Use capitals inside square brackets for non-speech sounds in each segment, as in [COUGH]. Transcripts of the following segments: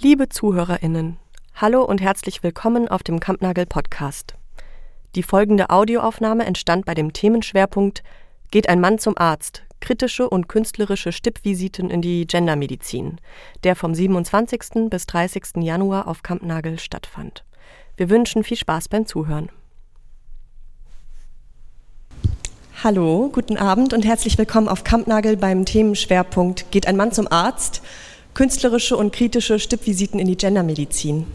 Liebe ZuhörerInnen, hallo und herzlich willkommen auf dem Kampnagel Podcast. Die folgende Audioaufnahme entstand bei dem Themenschwerpunkt Geht ein Mann zum Arzt? Kritische und künstlerische Stippvisiten in die Gendermedizin, der vom 27. bis 30. Januar auf Kampnagel stattfand. Wir wünschen viel Spaß beim Zuhören. Hallo, guten Abend und herzlich willkommen auf Kampnagel beim Themenschwerpunkt Geht ein Mann zum Arzt? Künstlerische und kritische Stippvisiten in die Gendermedizin.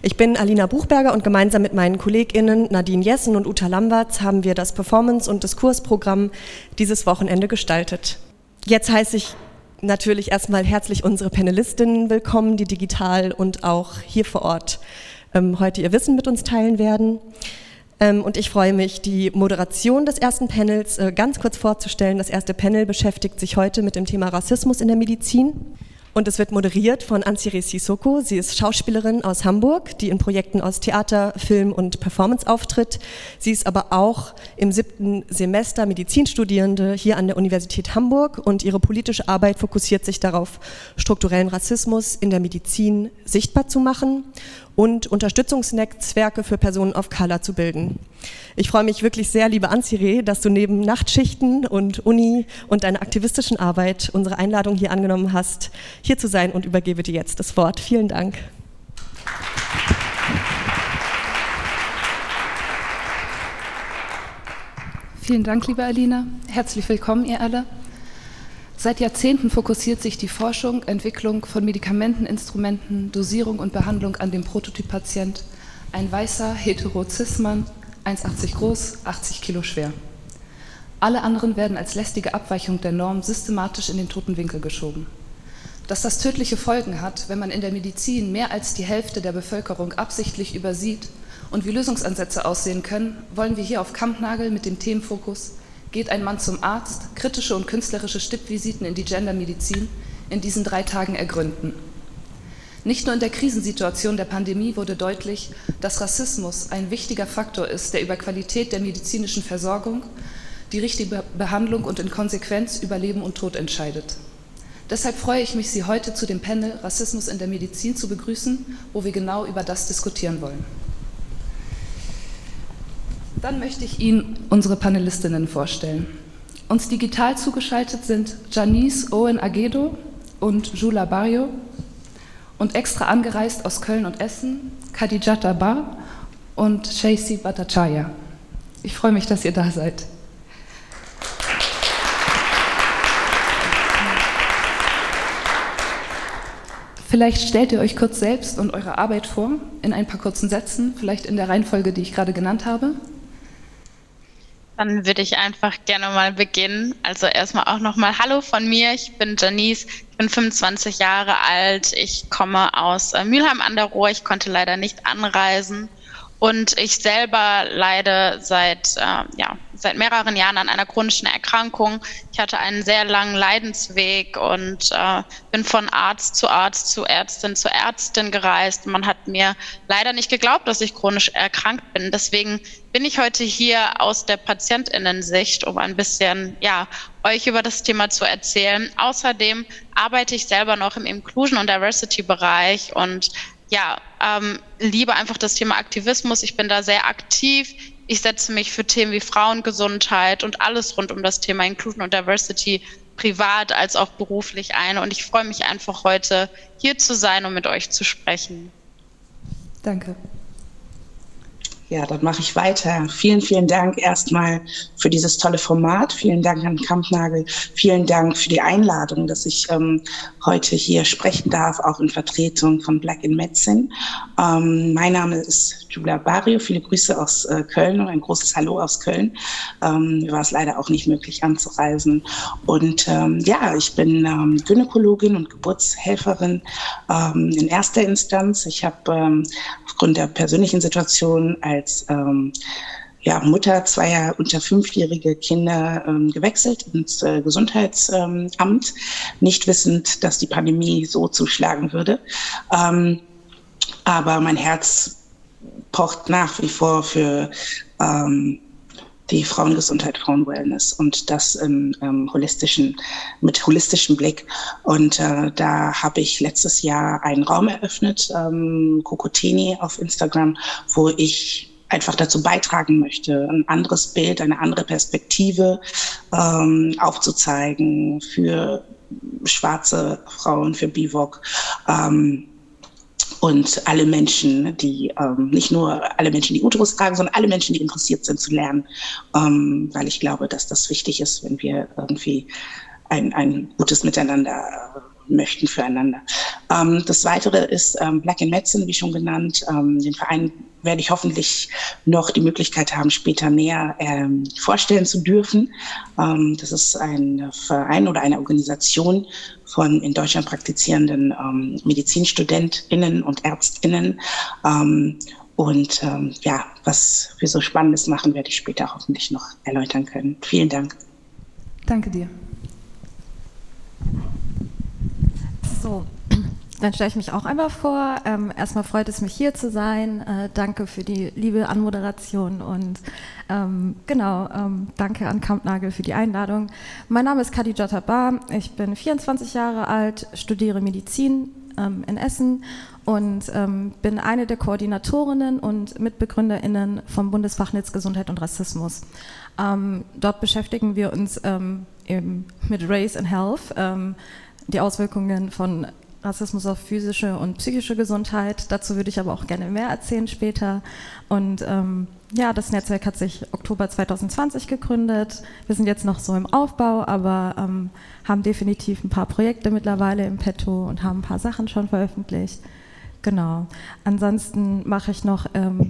Ich bin Alina Buchberger und gemeinsam mit meinen KollegInnen Nadine Jessen und Uta Lamberts haben wir das Performance- und Diskursprogramm dieses Wochenende gestaltet. Jetzt heiße ich natürlich erstmal herzlich unsere Panelistinnen willkommen, die digital und auch hier vor Ort ähm, heute ihr Wissen mit uns teilen werden. Ähm, und ich freue mich, die Moderation des ersten Panels äh, ganz kurz vorzustellen. Das erste Panel beschäftigt sich heute mit dem Thema Rassismus in der Medizin. Und es wird moderiert von Ansire Sissoko. Sie ist Schauspielerin aus Hamburg, die in Projekten aus Theater, Film und Performance auftritt. Sie ist aber auch im siebten Semester Medizinstudierende hier an der Universität Hamburg und ihre politische Arbeit fokussiert sich darauf, strukturellen Rassismus in der Medizin sichtbar zu machen und Unterstützungsnetzwerke für Personen of Color zu bilden. Ich freue mich wirklich sehr, liebe Ansire, dass du neben Nachtschichten und Uni und deiner aktivistischen Arbeit unsere Einladung hier angenommen hast, hier zu sein und übergebe dir jetzt das Wort. Vielen Dank. Vielen Dank, liebe Alina. Herzlich willkommen, ihr alle. Seit Jahrzehnten fokussiert sich die Forschung, Entwicklung von Medikamenten, Instrumenten, Dosierung und Behandlung an dem Prototyppatient, ein weißer Heterozismann, 1,80 groß, 80 Kilo schwer. Alle anderen werden als lästige Abweichung der Norm systematisch in den toten Winkel geschoben. Dass das tödliche Folgen hat, wenn man in der Medizin mehr als die Hälfte der Bevölkerung absichtlich übersieht und wie Lösungsansätze aussehen können, wollen wir hier auf Kampnagel mit dem Themenfokus geht ein Mann zum Arzt, kritische und künstlerische Stippvisiten in die Gendermedizin in diesen drei Tagen ergründen. Nicht nur in der Krisensituation der Pandemie wurde deutlich, dass Rassismus ein wichtiger Faktor ist, der über Qualität der medizinischen Versorgung, die richtige Behandlung und in Konsequenz über Leben und Tod entscheidet. Deshalb freue ich mich, Sie heute zu dem Panel Rassismus in der Medizin zu begrüßen, wo wir genau über das diskutieren wollen. Dann möchte ich Ihnen unsere Panelistinnen vorstellen. Uns digital zugeschaltet sind Janice Owen Agedo und Jula Barrio und extra angereist aus Köln und Essen Khadijata Bar und Shaisi Bhattacharya. Ich freue mich, dass ihr da seid. Vielleicht stellt ihr euch kurz selbst und eure Arbeit vor, in ein paar kurzen Sätzen, vielleicht in der Reihenfolge, die ich gerade genannt habe. Dann würde ich einfach gerne mal beginnen. Also erstmal auch nochmal Hallo von mir. Ich bin Janice, ich bin 25 Jahre alt. Ich komme aus äh, Mülheim an der Ruhr. Ich konnte leider nicht anreisen. Und ich selber leide seit, äh, ja, seit mehreren Jahren an einer chronischen Erkrankung. Ich hatte einen sehr langen Leidensweg und äh, bin von Arzt zu Arzt, zu Ärztin zu Ärztin gereist. Man hat mir leider nicht geglaubt, dass ich chronisch erkrankt bin. Deswegen bin ich heute hier aus der Patientinnensicht, um ein bisschen, ja, euch über das Thema zu erzählen. Außerdem arbeite ich selber noch im Inclusion und Diversity Bereich und ja, ähm, liebe einfach das Thema Aktivismus. Ich bin da sehr aktiv. Ich setze mich für Themen wie Frauengesundheit und alles rund um das Thema Inclusion und Diversity privat als auch beruflich ein. Und ich freue mich einfach heute hier zu sein und mit euch zu sprechen. Danke. Ja, dann mache ich weiter. Vielen, vielen Dank erstmal für dieses tolle Format. Vielen Dank an Kampnagel. Vielen Dank für die Einladung, dass ich ähm, heute hier sprechen darf, auch in Vertretung von Black in Medicine. Ähm, mein Name ist Julia Barrio. Viele Grüße aus äh, Köln und ein großes Hallo aus Köln. Ähm, mir war es leider auch nicht möglich anzureisen. Und ähm, ja, ich bin ähm, Gynäkologin und Geburtshelferin ähm, in erster Instanz. Ich habe ähm, aufgrund der persönlichen Situation als ähm, ja, Mutter zweier unter fünfjährige Kinder ähm, gewechselt ins äh, Gesundheitsamt, ähm, nicht wissend, dass die Pandemie so zuschlagen würde. Ähm, aber mein Herz pocht nach wie vor für ähm, die Frauengesundheit, Frauenwellness und das im ähm, holistischen, mit holistischem Blick. Und äh, da habe ich letztes Jahr einen Raum eröffnet, ähm, Kokotini auf Instagram, wo ich einfach dazu beitragen möchte, ein anderes Bild, eine andere Perspektive ähm, aufzuzeigen für schwarze Frauen, für BIVOC. Ähm, und alle Menschen, die ähm, nicht nur alle Menschen, die Uterus tragen, sondern alle Menschen, die interessiert sind zu lernen, ähm, weil ich glaube, dass das wichtig ist, wenn wir irgendwie ein, ein gutes Miteinander möchten füreinander. Ähm, das Weitere ist ähm, Black in Medicine, wie schon genannt. Ähm, den Verein werde ich hoffentlich noch die Möglichkeit haben, später näher ähm, vorstellen zu dürfen. Ähm, das ist ein Verein oder eine Organisation von in Deutschland praktizierenden ähm, MedizinstudentInnen und ÄrztInnen. Ähm, und ähm, ja, was wir so Spannendes machen, werde ich später hoffentlich noch erläutern können. Vielen Dank. Danke dir. So, [CLEARS THROAT] dann stelle ich mich auch einmal vor. Ähm, erstmal freut es mich hier zu sein. Äh, danke für die liebe Anmoderation und ähm, genau, ähm, danke an Kampnagel für die Einladung. Mein Name ist Khadija Tabar. Ich bin 24 Jahre alt, studiere Medizin ähm, in Essen und ähm, bin eine der Koordinatorinnen und MitbegründerInnen vom Bundesfachnetz Gesundheit und Rassismus. Ähm, dort beschäftigen wir uns eben mit Race and Health die Auswirkungen von Rassismus auf physische und psychische Gesundheit. Dazu würde ich aber auch gerne mehr erzählen später. Und ähm, ja, das Netzwerk hat sich Oktober 2020 gegründet. Wir sind jetzt noch so im Aufbau, aber ähm, haben definitiv ein paar Projekte mittlerweile im Petto und haben ein paar Sachen schon veröffentlicht. Genau. Ansonsten mache ich noch ähm,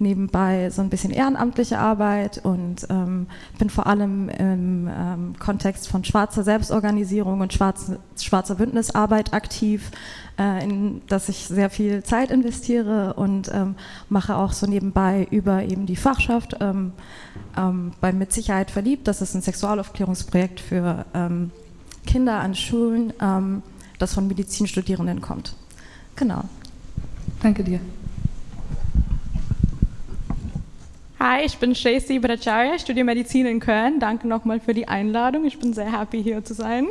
nebenbei so ein bisschen ehrenamtliche Arbeit und ähm, bin vor allem im ähm, Kontext von schwarzer Selbstorganisierung und schwarze, schwarzer Bündnisarbeit aktiv, äh, in das ich sehr viel Zeit investiere und ähm, mache auch so nebenbei über eben die Fachschaft ähm, ähm, bei Mit Sicherheit verliebt. Das ist ein Sexualaufklärungsprojekt für ähm, Kinder an Schulen, das von Medizinstudierenden kommt. Genau. Danke dir. Hi, ich bin Shacey Bhattacharya, ich studiere Medizin in Köln. Danke nochmal für die Einladung. Ich bin sehr happy, hier zu sein.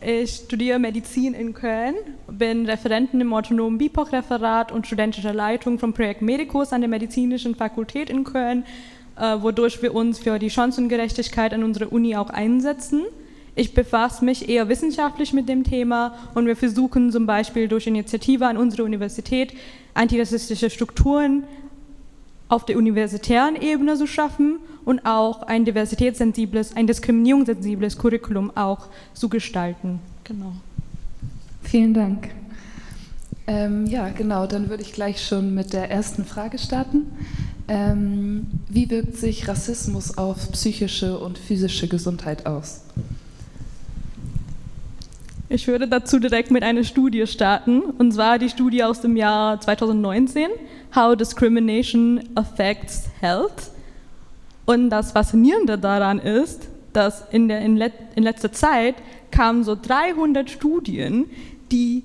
Ich studiere Medizin in Köln, bin Referentin im autonomen BIPOC-Referat und studentischer Leitung vom Projekt Medicus an der Medizinischen Fakultät in Köln, äh, wodurch wir uns für die Chancengerechtigkeit an unserer Uni auch einsetzen. Ich befasse mich eher wissenschaftlich mit dem Thema und wir versuchen zum Beispiel durch Initiative an unserer Universität antirassistische Strukturen auf der universitären Ebene zu schaffen und auch ein diversitätssensibles, ein diskriminierungssensibles Curriculum auch zu gestalten. Genau. Vielen Dank. Ähm, ja, genau, dann würde ich gleich schon mit der ersten Frage starten. Ähm, wie wirkt sich Rassismus auf psychische und physische Gesundheit aus? Ich würde dazu direkt mit einer Studie starten, und zwar die Studie aus dem Jahr 2019 How Discrimination Affects Health. Und das Faszinierende daran ist, dass in, der, in, let, in letzter Zeit kamen so 300 Studien, die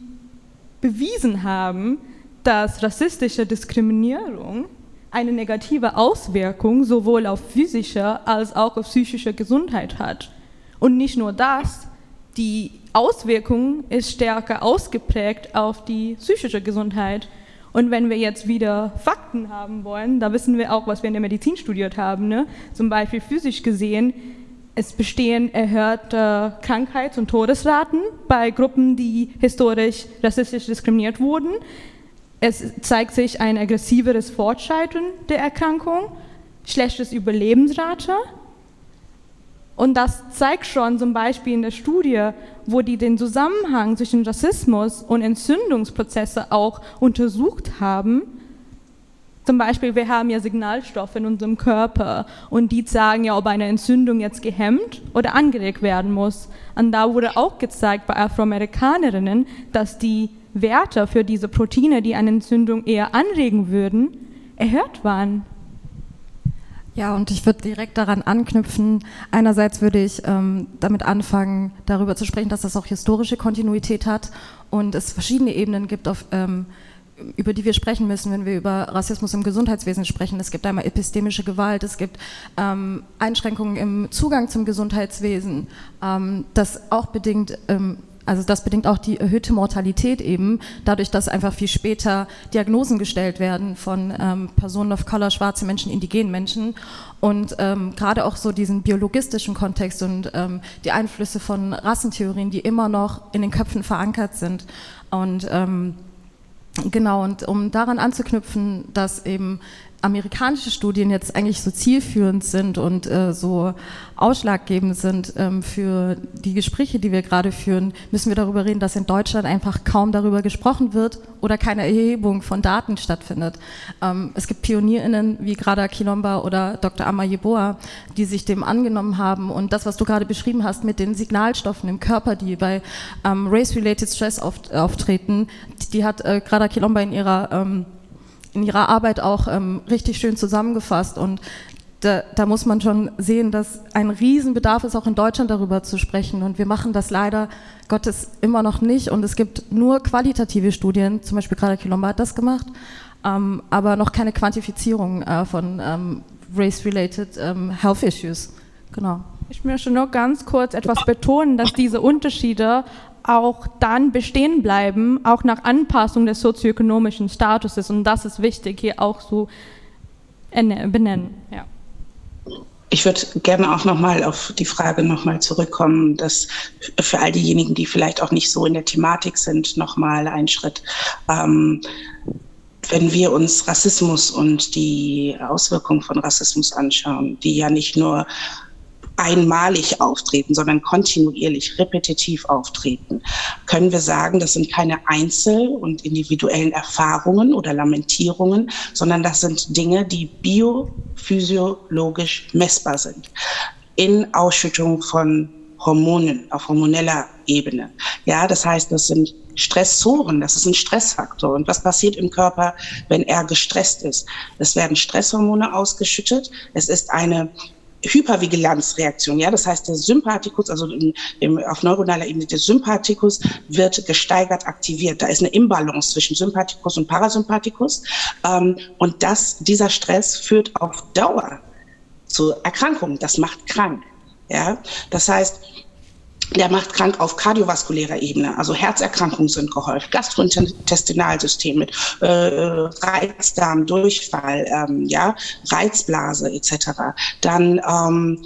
bewiesen haben, dass rassistische Diskriminierung eine negative Auswirkung sowohl auf physische als auch auf psychische Gesundheit hat. Und nicht nur das, die Auswirkung ist stärker ausgeprägt auf die psychische Gesundheit. Und wenn wir jetzt wieder Fakten haben wollen, da wissen wir auch, was wir in der Medizin studiert haben, ne? zum Beispiel physisch gesehen, es bestehen erhöhte Krankheits- und Todesraten bei Gruppen, die historisch rassistisch diskriminiert wurden. Es zeigt sich ein aggressiveres Fortschreiten der Erkrankung, schlechtes Überlebensrate und das zeigt schon zum Beispiel in der Studie, wo die den Zusammenhang zwischen Rassismus und Entzündungsprozesse auch untersucht haben. Zum Beispiel, wir haben ja Signalstoffe in unserem Körper und die sagen ja, ob eine Entzündung jetzt gehemmt oder angeregt werden muss. Und da wurde auch gezeigt bei Afroamerikanerinnen, dass die Werte für diese Proteine, die eine Entzündung eher anregen würden, erhöht waren. Ja, und ich würde direkt daran anknüpfen. Einerseits würde ich ähm, damit anfangen, darüber zu sprechen, dass das auch historische Kontinuität hat und es verschiedene Ebenen gibt, auf, ähm, über die wir sprechen müssen, wenn wir über Rassismus im Gesundheitswesen sprechen. Es gibt einmal epistemische Gewalt, es gibt ähm, Einschränkungen im Zugang zum Gesundheitswesen, ähm, das auch bedingt ähm, also das bedingt auch die erhöhte Mortalität eben, dadurch, dass einfach viel später Diagnosen gestellt werden von ähm, Personen of Color, schwarze Menschen, indigenen Menschen. Und ähm, gerade auch so diesen biologistischen Kontext und ähm, die Einflüsse von Rassentheorien, die immer noch in den Köpfen verankert sind. Und ähm, Genau, und um daran anzuknüpfen, dass eben amerikanische Studien jetzt eigentlich so zielführend sind und äh, so ausschlaggebend sind ähm, für die Gespräche, die wir gerade führen, müssen wir darüber reden, dass in Deutschland einfach kaum darüber gesprochen wird oder keine Erhebung von Daten stattfindet. Ähm, es gibt PionierInnen wie Grada Kilomba oder Dr. Amayeboa, die sich dem angenommen haben und das, was du gerade beschrieben hast mit den Signalstoffen im Körper, die bei ähm, Race-Related Stress auf, auftreten, die hat äh, Grada Kilomba in ihrer ähm, in ihrer Arbeit auch ähm, richtig schön zusammengefasst. Und da, da, muss man schon sehen, dass ein Riesenbedarf ist, auch in Deutschland darüber zu sprechen. Und wir machen das leider Gottes immer noch nicht. Und es gibt nur qualitative Studien, zum Beispiel gerade Kilomba hat das gemacht, ähm, aber noch keine Quantifizierung äh, von ähm, race-related ähm, health issues. Genau. Ich möchte nur ganz kurz etwas betonen, dass diese Unterschiede auch dann bestehen bleiben, auch nach Anpassung des sozioökonomischen Statuses. Und das ist wichtig, hier auch so benennen. Ja. Ich würde gerne auch nochmal auf die Frage nochmal zurückkommen, dass für all diejenigen, die vielleicht auch nicht so in der Thematik sind, nochmal ein Schritt. Ähm, wenn wir uns Rassismus und die Auswirkungen von Rassismus anschauen, die ja nicht nur einmalig auftreten, sondern kontinuierlich, repetitiv auftreten, können wir sagen, das sind keine Einzel- und individuellen Erfahrungen oder Lamentierungen, sondern das sind Dinge, die biophysiologisch messbar sind. In Ausschüttung von Hormonen auf hormoneller Ebene. Ja, das heißt, das sind Stressoren, das ist ein Stressfaktor. Und was passiert im Körper, wenn er gestresst ist? Es werden Stresshormone ausgeschüttet. Es ist eine Hypervigilanzreaktion. Ja, das heißt, der Sympathikus, also im, im, auf neuronaler Ebene, der Sympathikus wird gesteigert aktiviert. Da ist eine Imbalance zwischen Sympathikus und Parasympathikus. Ähm, und das, dieser Stress führt auf Dauer zu Erkrankungen. Das macht krank. Ja, das heißt, der macht krank auf kardiovaskulärer Ebene. Also Herzerkrankungen sind gehäuft, Gastrointestinalsystem mit äh, Reizdarm, Durchfall, ähm, ja, Reizblase etc. Dann ähm,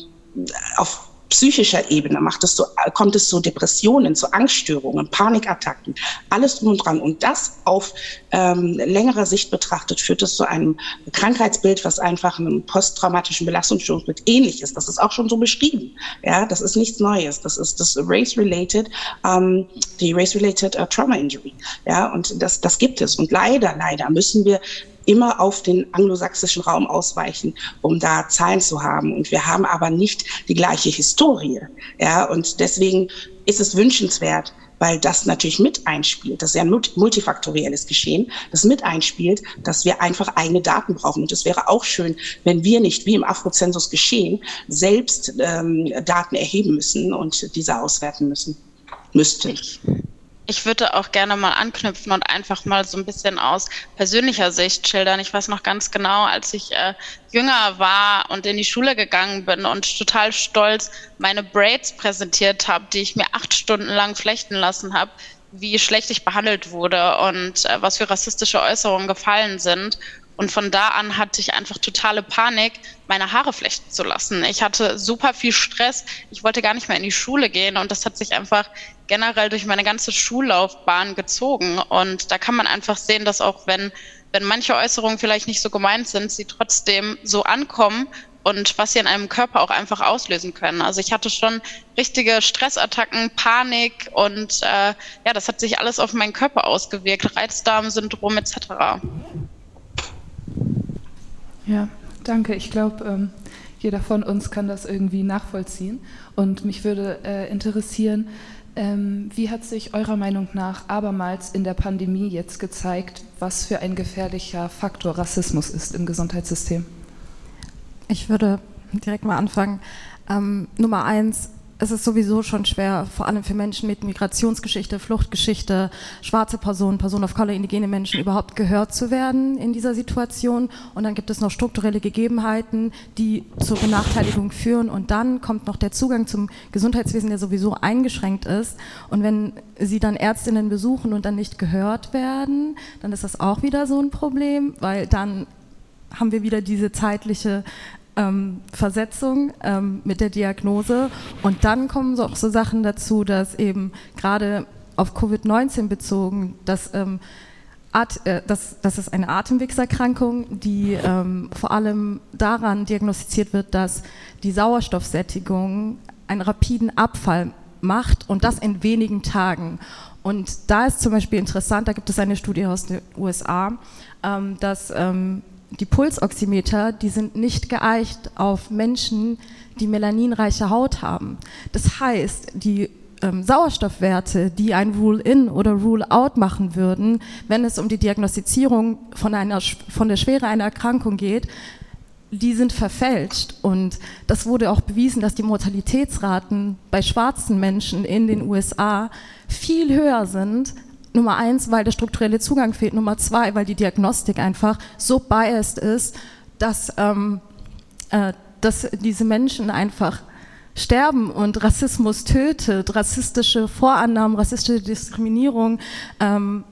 auf psychischer Ebene macht es so, kommt es zu Depressionen, zu Angststörungen, Panikattacken, alles drum und dran. Und das auf ähm, längerer Sicht betrachtet führt es zu einem Krankheitsbild, was einfach einem posttraumatischen Belastungsstörungsbild ähnlich ist. Das ist auch schon so beschrieben. Ja, das ist nichts Neues. Das ist das Race-related, ähm, die Race-related uh, Trauma Injury. Ja, und das, das gibt es. Und leider, leider müssen wir immer auf den anglosächsischen Raum ausweichen, um da Zahlen zu haben. Und wir haben aber nicht die gleiche Historie. Ja, und deswegen ist es wünschenswert, weil das natürlich mit einspielt. Das ist ja ein multifaktorielles Geschehen, das mit einspielt, dass wir einfach eigene Daten brauchen. Und es wäre auch schön, wenn wir nicht, wie im Afrozensus geschehen, selbst ähm, Daten erheben müssen und diese auswerten müssen, müssten. Ich würde auch gerne mal anknüpfen und einfach mal so ein bisschen aus persönlicher Sicht schildern. Ich weiß noch ganz genau, als ich äh, jünger war und in die Schule gegangen bin und total stolz meine Braids präsentiert habe, die ich mir acht Stunden lang flechten lassen habe, wie schlecht ich behandelt wurde und äh, was für rassistische Äußerungen gefallen sind. Und von da an hatte ich einfach totale Panik, meine Haare flechten zu lassen. Ich hatte super viel Stress. Ich wollte gar nicht mehr in die Schule gehen und das hat sich einfach generell durch meine ganze Schullaufbahn gezogen. Und da kann man einfach sehen, dass auch wenn, wenn manche Äußerungen vielleicht nicht so gemeint sind, sie trotzdem so ankommen und was sie in einem Körper auch einfach auslösen können. Also ich hatte schon richtige Stressattacken, Panik und äh, ja, das hat sich alles auf meinen Körper ausgewirkt, Reizdarmsyndrom etc. Ja, danke. Ich glaube, ähm, jeder von uns kann das irgendwie nachvollziehen. Und mich würde äh, interessieren, ähm, wie hat sich eurer Meinung nach abermals in der Pandemie jetzt gezeigt, was für ein gefährlicher Faktor Rassismus ist im Gesundheitssystem? Ich würde direkt mal anfangen. Ähm, Nummer eins, es ist sowieso schon schwer, vor allem für Menschen mit Migrationsgeschichte, Fluchtgeschichte, schwarze Personen, Personen of Color, indigene Menschen überhaupt gehört zu werden in dieser Situation. Und dann gibt es noch strukturelle Gegebenheiten, die zur Benachteiligung führen. Und dann kommt noch der Zugang zum Gesundheitswesen, der sowieso eingeschränkt ist. Und wenn Sie dann Ärztinnen besuchen und dann nicht gehört werden, dann ist das auch wieder so ein Problem, weil dann haben wir wieder diese zeitliche ähm, Versetzung ähm, mit der Diagnose. Und dann kommen so auch so Sachen dazu, dass eben gerade auf Covid-19 bezogen, dass, ähm, At äh, das, das ist eine Atemwegserkrankung, die ähm, vor allem daran diagnostiziert wird, dass die Sauerstoffsättigung einen rapiden Abfall macht und das in wenigen Tagen. Und da ist zum Beispiel interessant, da gibt es eine Studie aus den USA, ähm, dass ähm, die Pulsoximeter, die sind nicht geeicht auf Menschen, die melaninreiche Haut haben. Das heißt, die ähm, Sauerstoffwerte, die ein Rule-in oder Rule-out machen würden, wenn es um die Diagnostizierung von, einer, von der Schwere einer Erkrankung geht, die sind verfälscht. Und das wurde auch bewiesen, dass die Mortalitätsraten bei schwarzen Menschen in den USA viel höher sind Nummer eins, weil der strukturelle Zugang fehlt. Nummer zwei, weil die Diagnostik einfach so biased ist, dass, ähm, äh, dass diese Menschen einfach sterben und Rassismus tötet, rassistische Vorannahmen, rassistische Diskriminierung, ähm,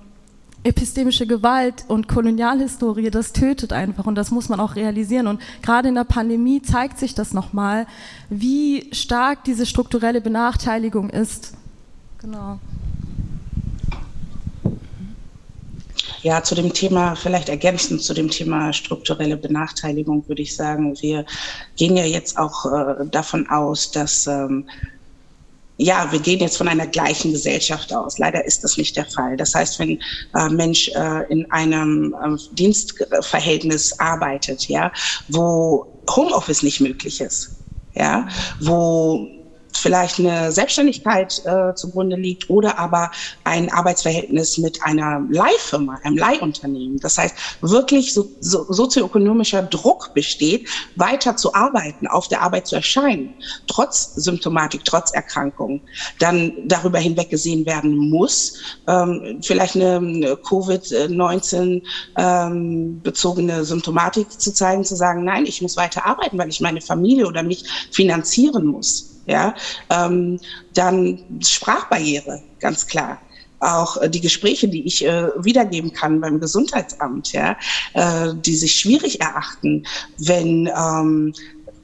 epistemische Gewalt und Kolonialhistorie, das tötet einfach und das muss man auch realisieren. Und gerade in der Pandemie zeigt sich das nochmal, wie stark diese strukturelle Benachteiligung ist. Genau. Ja, zu dem Thema, vielleicht ergänzend zu dem Thema strukturelle Benachteiligung würde ich sagen, wir gehen ja jetzt auch äh, davon aus, dass ähm, ja, wir gehen jetzt von einer gleichen Gesellschaft aus. Leider ist das nicht der Fall. Das heißt, wenn äh, Mensch äh, in einem äh, Dienstverhältnis arbeitet, ja, wo Homeoffice nicht möglich ist, ja, wo vielleicht eine Selbstständigkeit äh, zugrunde liegt oder aber ein Arbeitsverhältnis mit einer Leihfirma, einem Leihunternehmen. Das heißt, wirklich so, so, sozioökonomischer Druck besteht, weiter zu arbeiten, auf der Arbeit zu erscheinen, trotz Symptomatik, trotz Erkrankung, dann darüber hinweg gesehen werden muss, ähm, vielleicht eine Covid-19 ähm, bezogene Symptomatik zu zeigen, zu sagen, nein, ich muss weiter arbeiten, weil ich meine Familie oder mich finanzieren muss ja, ähm, dann Sprachbarriere, ganz klar. Auch äh, die Gespräche, die ich äh, wiedergeben kann beim Gesundheitsamt, ja, äh, die sich schwierig erachten, wenn ähm,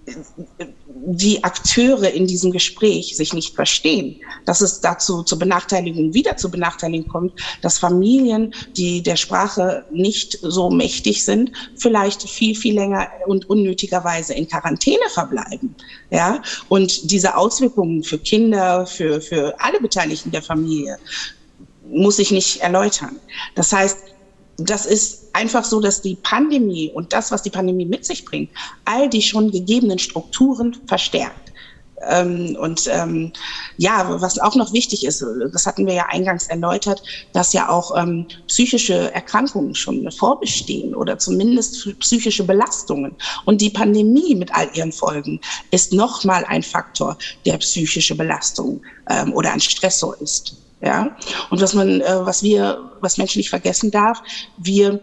die Akteure in diesem Gespräch sich nicht verstehen, dass es dazu zur Benachteiligung, wieder zur Benachteiligung kommt, dass Familien, die der Sprache nicht so mächtig sind, vielleicht viel, viel länger und unnötigerweise in Quarantäne verbleiben. Ja? Und diese Auswirkungen für Kinder, für, für alle Beteiligten der Familie, muss ich nicht erläutern. Das heißt, das ist einfach so, dass die Pandemie und das, was die Pandemie mit sich bringt, all die schon gegebenen Strukturen verstärkt. Ähm, und ähm, ja, was auch noch wichtig ist, das hatten wir ja eingangs erläutert, dass ja auch ähm, psychische Erkrankungen schon vorbestehen oder zumindest psychische Belastungen. Und die Pandemie mit all ihren Folgen ist nochmal ein Faktor, der psychische Belastung ähm, oder ein Stressor ist. Ja? Und was man, äh, was wir, was Menschen nicht vergessen darf, wir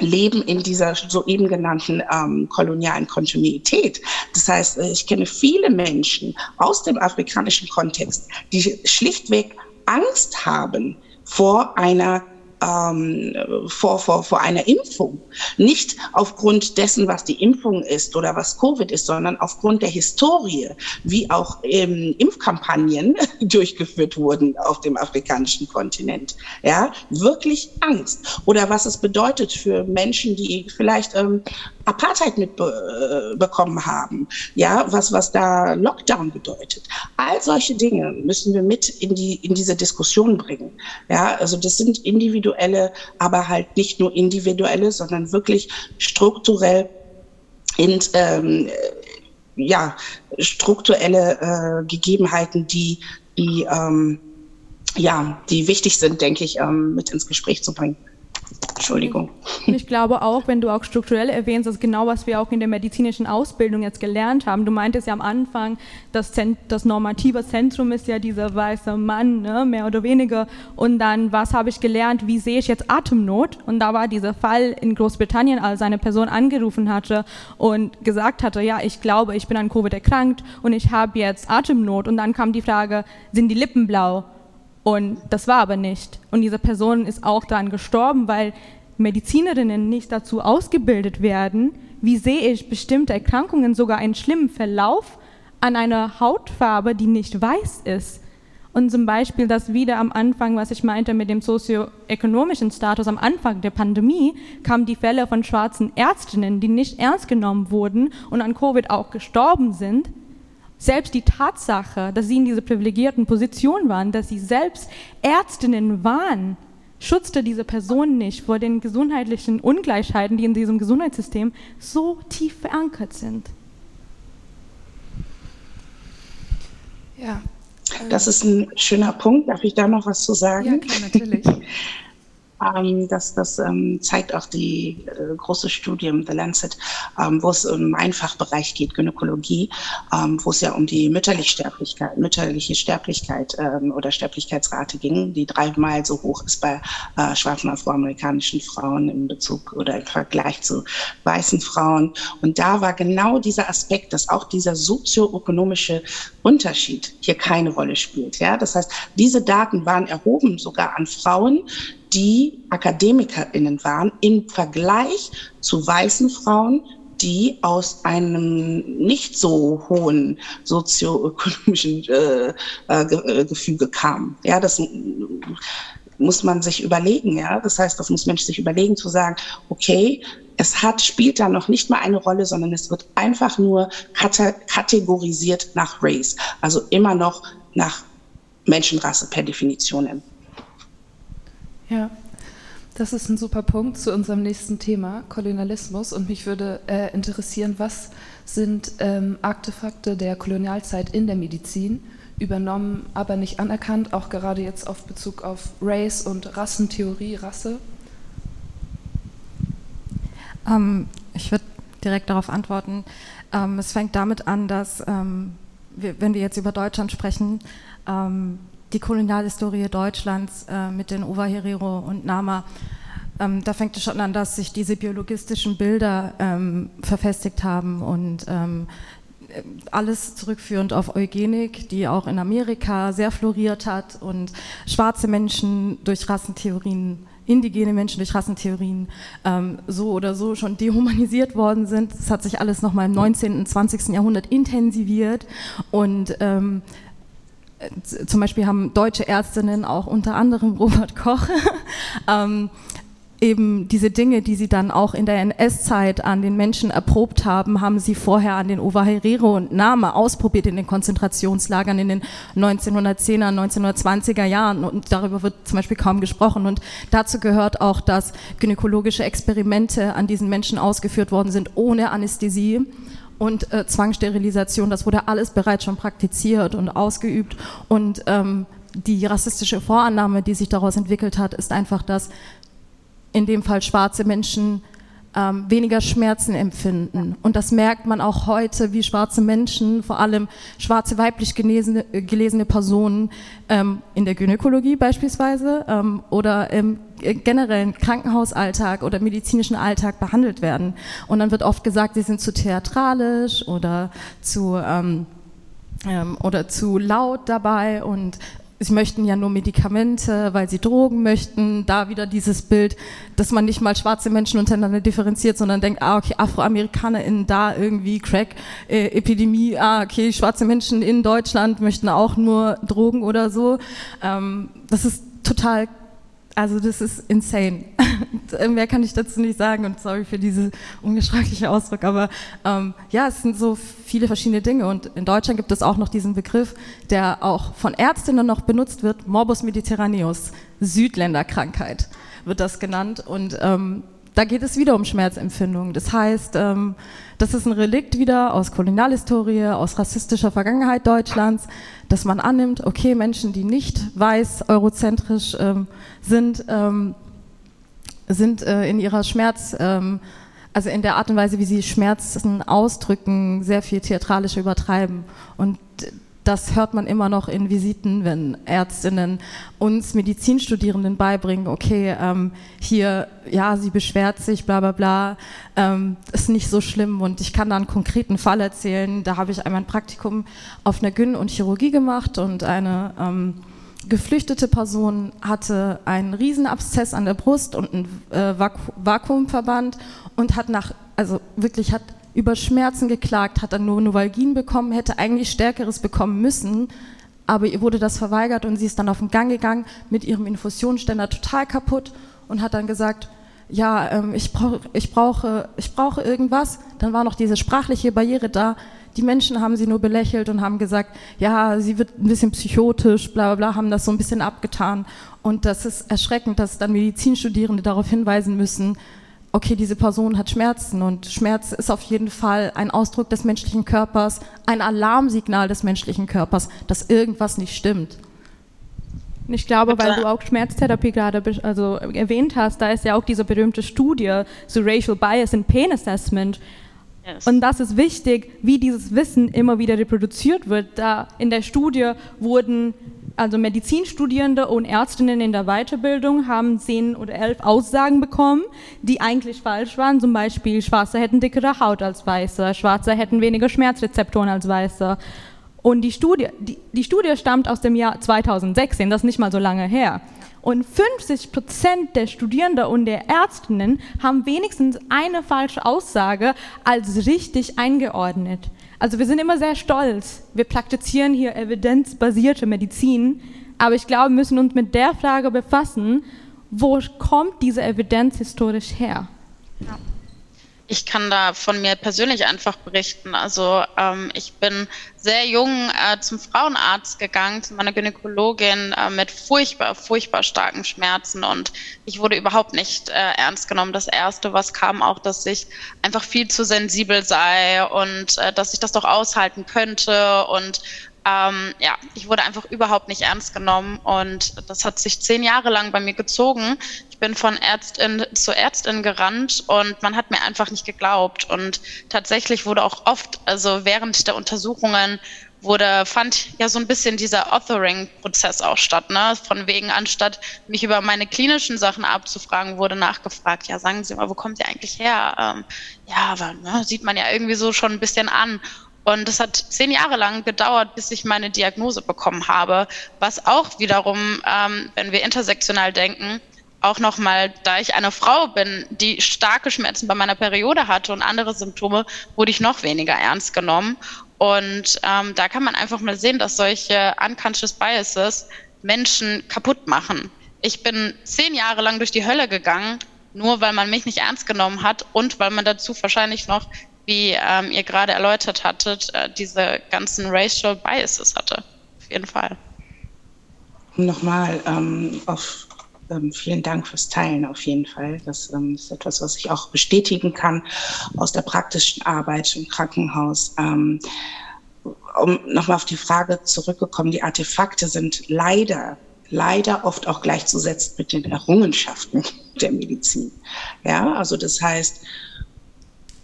leben in dieser soeben genannten ähm, kolonialen Kontinuität. Das heißt, äh, ich kenne viele Menschen aus dem afrikanischen Kontext, die schlichtweg Angst haben vor einer ähm, vor, vor, vor einer Impfung. Nicht aufgrund dessen, was die Impfung ist oder was Covid ist, sondern aufgrund der Historie, wie auch ähm, Impfkampagnen [LAUGHS] durchgeführt wurden auf dem afrikanischen Kontinent. Ja, wirklich Angst. Oder was es bedeutet für Menschen, die vielleicht ähm, Apartheid mitbekommen haben, ja, was, was da Lockdown bedeutet. All solche Dinge müssen wir mit in die, in diese Diskussion bringen. Ja, also das sind individuelle, aber halt nicht nur individuelle, sondern wirklich strukturell in, ähm, ja, strukturelle äh, Gegebenheiten, die, die, ähm, ja, die wichtig sind, denke ich, ähm, mit ins Gespräch zu bringen. Entschuldigung. Und ich glaube auch, wenn du auch strukturell erwähnst, das ist genau, was wir auch in der medizinischen Ausbildung jetzt gelernt haben. Du meintest ja am Anfang, das, das normative Zentrum ist ja dieser weiße Mann, ne, mehr oder weniger. Und dann, was habe ich gelernt, wie sehe ich jetzt Atemnot? Und da war dieser Fall in Großbritannien, als eine Person angerufen hatte und gesagt hatte, ja, ich glaube, ich bin an Covid erkrankt und ich habe jetzt Atemnot. Und dann kam die Frage, sind die Lippen blau? Und das war aber nicht. Und diese Person ist auch daran gestorben, weil Medizinerinnen nicht dazu ausgebildet werden, wie sehe ich bestimmte Erkrankungen, sogar einen schlimmen Verlauf an einer Hautfarbe, die nicht weiß ist. Und zum Beispiel das wieder am Anfang, was ich meinte mit dem sozioökonomischen Status, am Anfang der Pandemie kamen die Fälle von schwarzen Ärztinnen, die nicht ernst genommen wurden und an Covid auch gestorben sind, selbst die Tatsache, dass sie in dieser privilegierten Position waren, dass sie selbst Ärztinnen waren, schutzte diese Person nicht vor den gesundheitlichen Ungleichheiten, die in diesem Gesundheitssystem so tief verankert sind. Ja. Das ist ein schöner Punkt. Darf ich da noch was zu sagen? Ja, klar, natürlich. [LAUGHS] Ähm, das das ähm, zeigt auch die äh, große Studie im The Lancet, ähm, wo es um einen Fachbereich geht, Gynäkologie, ähm, wo es ja um die mütterliche Sterblichkeit, mütterliche Sterblichkeit ähm, oder Sterblichkeitsrate ging, die dreimal so hoch ist bei äh, schwarzen afroamerikanischen Frauen im Bezug oder im Vergleich zu weißen Frauen. Und da war genau dieser Aspekt, dass auch dieser sozioökonomische Unterschied hier keine Rolle spielt. Ja, das heißt, diese Daten waren erhoben sogar an Frauen, die AkademikerInnen waren im Vergleich zu weißen Frauen, die aus einem nicht so hohen sozioökonomischen äh, äh, Gefüge kamen. Ja, das muss man sich überlegen. Ja, das heißt, das muss Mensch sich überlegen zu sagen, okay, es hat, spielt da noch nicht mal eine Rolle, sondern es wird einfach nur kategorisiert nach Race. Also immer noch nach Menschenrasse per Definition. Ja, das ist ein super Punkt zu unserem nächsten Thema, Kolonialismus. Und mich würde äh, interessieren, was sind ähm, Artefakte der Kolonialzeit in der Medizin, übernommen, aber nicht anerkannt, auch gerade jetzt auf Bezug auf Race und Rassentheorie, Rasse? Ähm, ich würde direkt darauf antworten. Ähm, es fängt damit an, dass, ähm, wir, wenn wir jetzt über Deutschland sprechen, ähm, die Kolonialhistorie Deutschlands äh, mit den Ovaherero und Nama, ähm, da fängt es schon an, dass sich diese biologistischen Bilder ähm, verfestigt haben und ähm, alles zurückführend auf Eugenik, die auch in Amerika sehr floriert hat und schwarze Menschen durch Rassentheorien indigene Menschen durch Rassentheorien ähm, so oder so schon dehumanisiert worden sind. Das hat sich alles nochmal im 19. und 20. Jahrhundert intensiviert und ähm, zum Beispiel haben deutsche Ärztinnen auch unter anderem Robert Koch [LAUGHS] ähm, eben diese Dinge, die sie dann auch in der NS-Zeit an den Menschen erprobt haben, haben sie vorher an den Ovaherero und Name ausprobiert in den Konzentrationslagern in den 1910er, 1920er Jahren. Und darüber wird zum Beispiel kaum gesprochen. Und dazu gehört auch, dass gynäkologische Experimente an diesen Menschen ausgeführt worden sind ohne Anästhesie und äh, Zwangssterilisation, das wurde alles bereits schon praktiziert und ausgeübt. Und ähm, die rassistische Vorannahme, die sich daraus entwickelt hat, ist einfach, dass in dem Fall schwarze Menschen ähm, weniger Schmerzen empfinden. Und das merkt man auch heute, wie schwarze Menschen, vor allem schwarze weiblich gelesene, äh, gelesene Personen ähm, in der Gynäkologie beispielsweise ähm, oder im generellen Krankenhausalltag oder medizinischen Alltag behandelt werden. Und dann wird oft gesagt, sie sind zu theatralisch oder zu ähm, ähm, oder zu laut dabei und sie möchten ja nur Medikamente, weil sie Drogen möchten. Da wieder dieses Bild, dass man nicht mal schwarze Menschen untereinander differenziert, sondern denkt, ah, okay, AfroamerikanerInnen da irgendwie Crack, äh, Epidemie, ah, okay, schwarze Menschen in Deutschland möchten auch nur Drogen oder so. Ähm, das ist total also das ist insane. [LAUGHS] Mehr kann ich dazu nicht sagen und sorry für diese ungeschmackliche Ausdruck, aber ähm, ja, es sind so viele verschiedene Dinge und in Deutschland gibt es auch noch diesen Begriff, der auch von Ärztinnen noch benutzt wird, Morbus Mediterraneus, Südländerkrankheit wird das genannt und ähm, da geht es wieder um Schmerzempfindung. Das heißt, ähm, das ist ein Relikt wieder aus Kolonialhistorie, aus rassistischer Vergangenheit Deutschlands, dass man annimmt, okay, Menschen, die nicht weiß, eurozentrisch ähm, sind, ähm, sind äh, in ihrer Schmerz, ähm, also in der Art und Weise, wie sie Schmerzen ausdrücken, sehr viel theatralischer übertreiben. Und das hört man immer noch in Visiten, wenn Ärztinnen uns Medizinstudierenden beibringen, okay, ähm, hier, ja, sie beschwert sich, bla bla bla, ähm, ist nicht so schlimm. Und ich kann da einen konkreten Fall erzählen. Da habe ich einmal ein Praktikum auf einer Gyn und Chirurgie gemacht und eine ähm, geflüchtete Person hatte einen Riesenabszess an der Brust und einen äh, Vaku Vakuumverband und hat nach, also wirklich hat über Schmerzen geklagt, hat dann nur Novalgin bekommen, hätte eigentlich Stärkeres bekommen müssen, aber ihr wurde das verweigert und sie ist dann auf den Gang gegangen mit ihrem Infusionsständer total kaputt und hat dann gesagt, ja, ähm, ich, brauch, ich, brauche, ich brauche irgendwas. Dann war noch diese sprachliche Barriere da. Die Menschen haben sie nur belächelt und haben gesagt, ja, sie wird ein bisschen psychotisch, bla bla bla, haben das so ein bisschen abgetan. Und das ist erschreckend, dass dann Medizinstudierende darauf hinweisen müssen, okay, diese Person hat Schmerzen und Schmerz ist auf jeden Fall ein Ausdruck des menschlichen Körpers, ein Alarmsignal des menschlichen Körpers, dass irgendwas nicht stimmt. Ich glaube, weil du auch Schmerztherapie gerade also erwähnt hast, da ist ja auch diese berühmte Studie zu Racial Bias in Pain Assessment. Yes. Und das ist wichtig, wie dieses Wissen immer wieder reproduziert wird. Da in der Studie wurden also Medizinstudierende und Ärztinnen in der Weiterbildung haben zehn oder elf Aussagen bekommen, die eigentlich falsch waren. Zum Beispiel Schwarze hätten dickere Haut als Weiße, Schwarze hätten weniger Schmerzrezeptoren als Weiße. Und die Studie, die, die Studie stammt aus dem Jahr 2016, das ist nicht mal so lange her. Und 50 Prozent der Studierenden und der Ärztinnen haben wenigstens eine falsche Aussage als richtig eingeordnet. Also wir sind immer sehr stolz. Wir praktizieren hier evidenzbasierte Medizin, aber ich glaube, wir müssen uns mit der Frage befassen, wo kommt diese Evidenz historisch her? Ja. Ich kann da von mir persönlich einfach berichten. Also ähm, ich bin sehr jung äh, zum Frauenarzt gegangen, zu meiner Gynäkologin äh, mit furchtbar, furchtbar starken Schmerzen und ich wurde überhaupt nicht äh, ernst genommen. Das Erste, was kam, auch, dass ich einfach viel zu sensibel sei und äh, dass ich das doch aushalten könnte und ähm, ja, ich wurde einfach überhaupt nicht ernst genommen und das hat sich zehn Jahre lang bei mir gezogen. Ich bin von Ärztin zu Ärztin gerannt und man hat mir einfach nicht geglaubt. Und tatsächlich wurde auch oft, also während der Untersuchungen, wurde, fand ja so ein bisschen dieser Authoring-Prozess auch statt, ne? Von wegen, anstatt mich über meine klinischen Sachen abzufragen, wurde nachgefragt, ja, sagen Sie mal, wo kommt ihr eigentlich her? Ähm, ja, aber ne, sieht man ja irgendwie so schon ein bisschen an. Und es hat zehn Jahre lang gedauert, bis ich meine Diagnose bekommen habe, was auch wiederum, ähm, wenn wir intersektional denken, auch nochmal, da ich eine Frau bin, die starke Schmerzen bei meiner Periode hatte und andere Symptome, wurde ich noch weniger ernst genommen. Und ähm, da kann man einfach mal sehen, dass solche unconscious biases Menschen kaputt machen. Ich bin zehn Jahre lang durch die Hölle gegangen, nur weil man mich nicht ernst genommen hat und weil man dazu wahrscheinlich noch wie ähm, ihr gerade erläutert hattet, äh, diese ganzen Racial Biases hatte. Auf jeden Fall. Nochmal ähm, auf ähm, vielen Dank fürs Teilen auf jeden Fall. Das ähm, ist etwas, was ich auch bestätigen kann aus der praktischen Arbeit im Krankenhaus. Ähm, um nochmal auf die Frage zurückgekommen, die Artefakte sind leider leider oft auch gleichzusetzen mit den Errungenschaften [LAUGHS] der Medizin. Ja, also das heißt,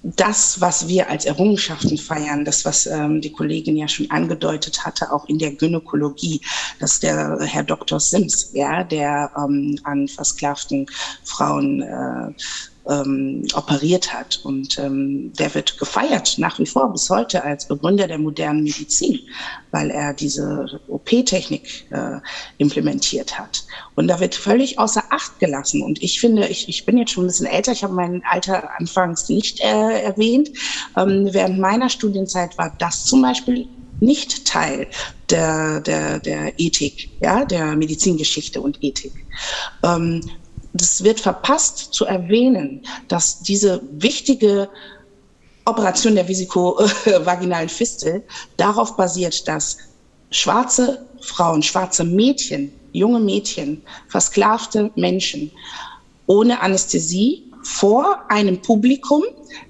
das, was wir als Errungenschaften feiern, das, was ähm, die Kollegin ja schon angedeutet hatte, auch in der Gynäkologie, dass der Herr Dr. Sims, ja, der ähm, an versklavten Frauen äh, ähm, operiert hat. Und ähm, der wird gefeiert nach wie vor bis heute als Begründer der modernen Medizin, weil er diese OP-Technik äh, implementiert hat. Und da wird völlig außer Acht gelassen. Und ich finde, ich, ich bin jetzt schon ein bisschen älter, ich habe mein Alter anfangs nicht äh, erwähnt. Ähm, während meiner Studienzeit war das zum Beispiel nicht Teil der, der, der Ethik, ja, der Medizingeschichte und Ethik. Ähm, das wird verpasst zu erwähnen, dass diese wichtige Operation der vesikovaginalen Fistel darauf basiert, dass schwarze Frauen, schwarze Mädchen, junge Mädchen, versklavte Menschen ohne Anästhesie vor einem Publikum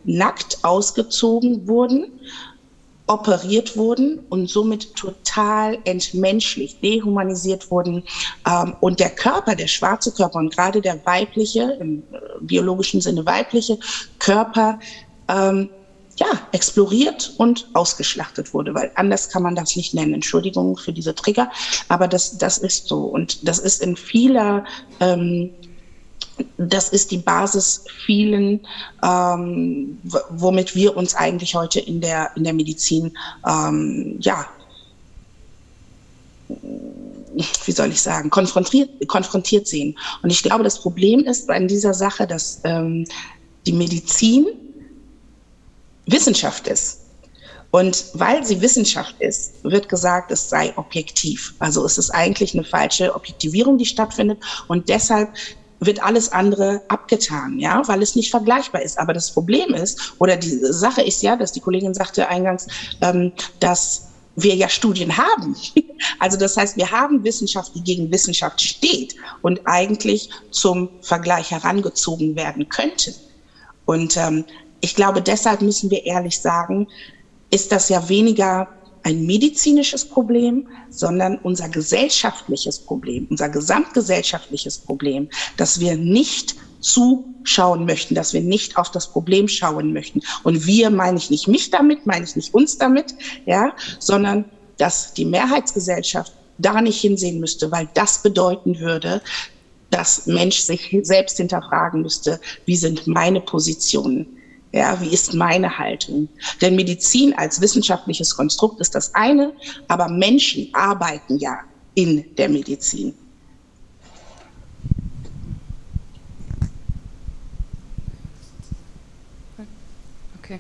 nackt ausgezogen wurden operiert wurden und somit total entmenschlicht, dehumanisiert wurden. Ähm, und der Körper, der schwarze Körper und gerade der weibliche, im biologischen Sinne weibliche Körper ähm, ja, exploriert und ausgeschlachtet wurde, weil anders kann man das nicht nennen. Entschuldigung für diese Trigger, aber das, das ist so. Und das ist in vieler, ähm, das ist die Basis vielen, ähm, womit wir uns eigentlich heute in der, in der Medizin, ähm, ja, wie soll ich sagen, konfrontiert, konfrontiert sehen. Und ich glaube, das Problem ist bei dieser Sache, dass ähm, die Medizin Wissenschaft ist. Und weil sie Wissenschaft ist, wird gesagt, es sei objektiv. Also es ist eigentlich eine falsche Objektivierung, die stattfindet. Und deshalb wird alles andere abgetan, ja, weil es nicht vergleichbar ist. Aber das Problem ist, oder die Sache ist ja, dass die Kollegin sagte eingangs, ähm, dass wir ja Studien haben. [LAUGHS] Also das heißt, wir haben Wissenschaft, die gegen Wissenschaft steht und eigentlich zum Vergleich herangezogen werden könnte. Und ähm, ich glaube, deshalb müssen wir ehrlich sagen, ist das ja weniger ein medizinisches Problem, sondern unser gesellschaftliches Problem, unser gesamtgesellschaftliches Problem, dass wir nicht zuschauen möchten, dass wir nicht auf das Problem schauen möchten. Und wir meine ich nicht mich damit, meine ich nicht uns damit, ja, sondern dass die Mehrheitsgesellschaft da nicht hinsehen müsste, weil das bedeuten würde, dass Mensch sich selbst hinterfragen müsste, wie sind meine Positionen ja, wie ist meine Haltung? Denn Medizin als wissenschaftliches Konstrukt ist das eine, aber Menschen arbeiten ja in der Medizin. Okay.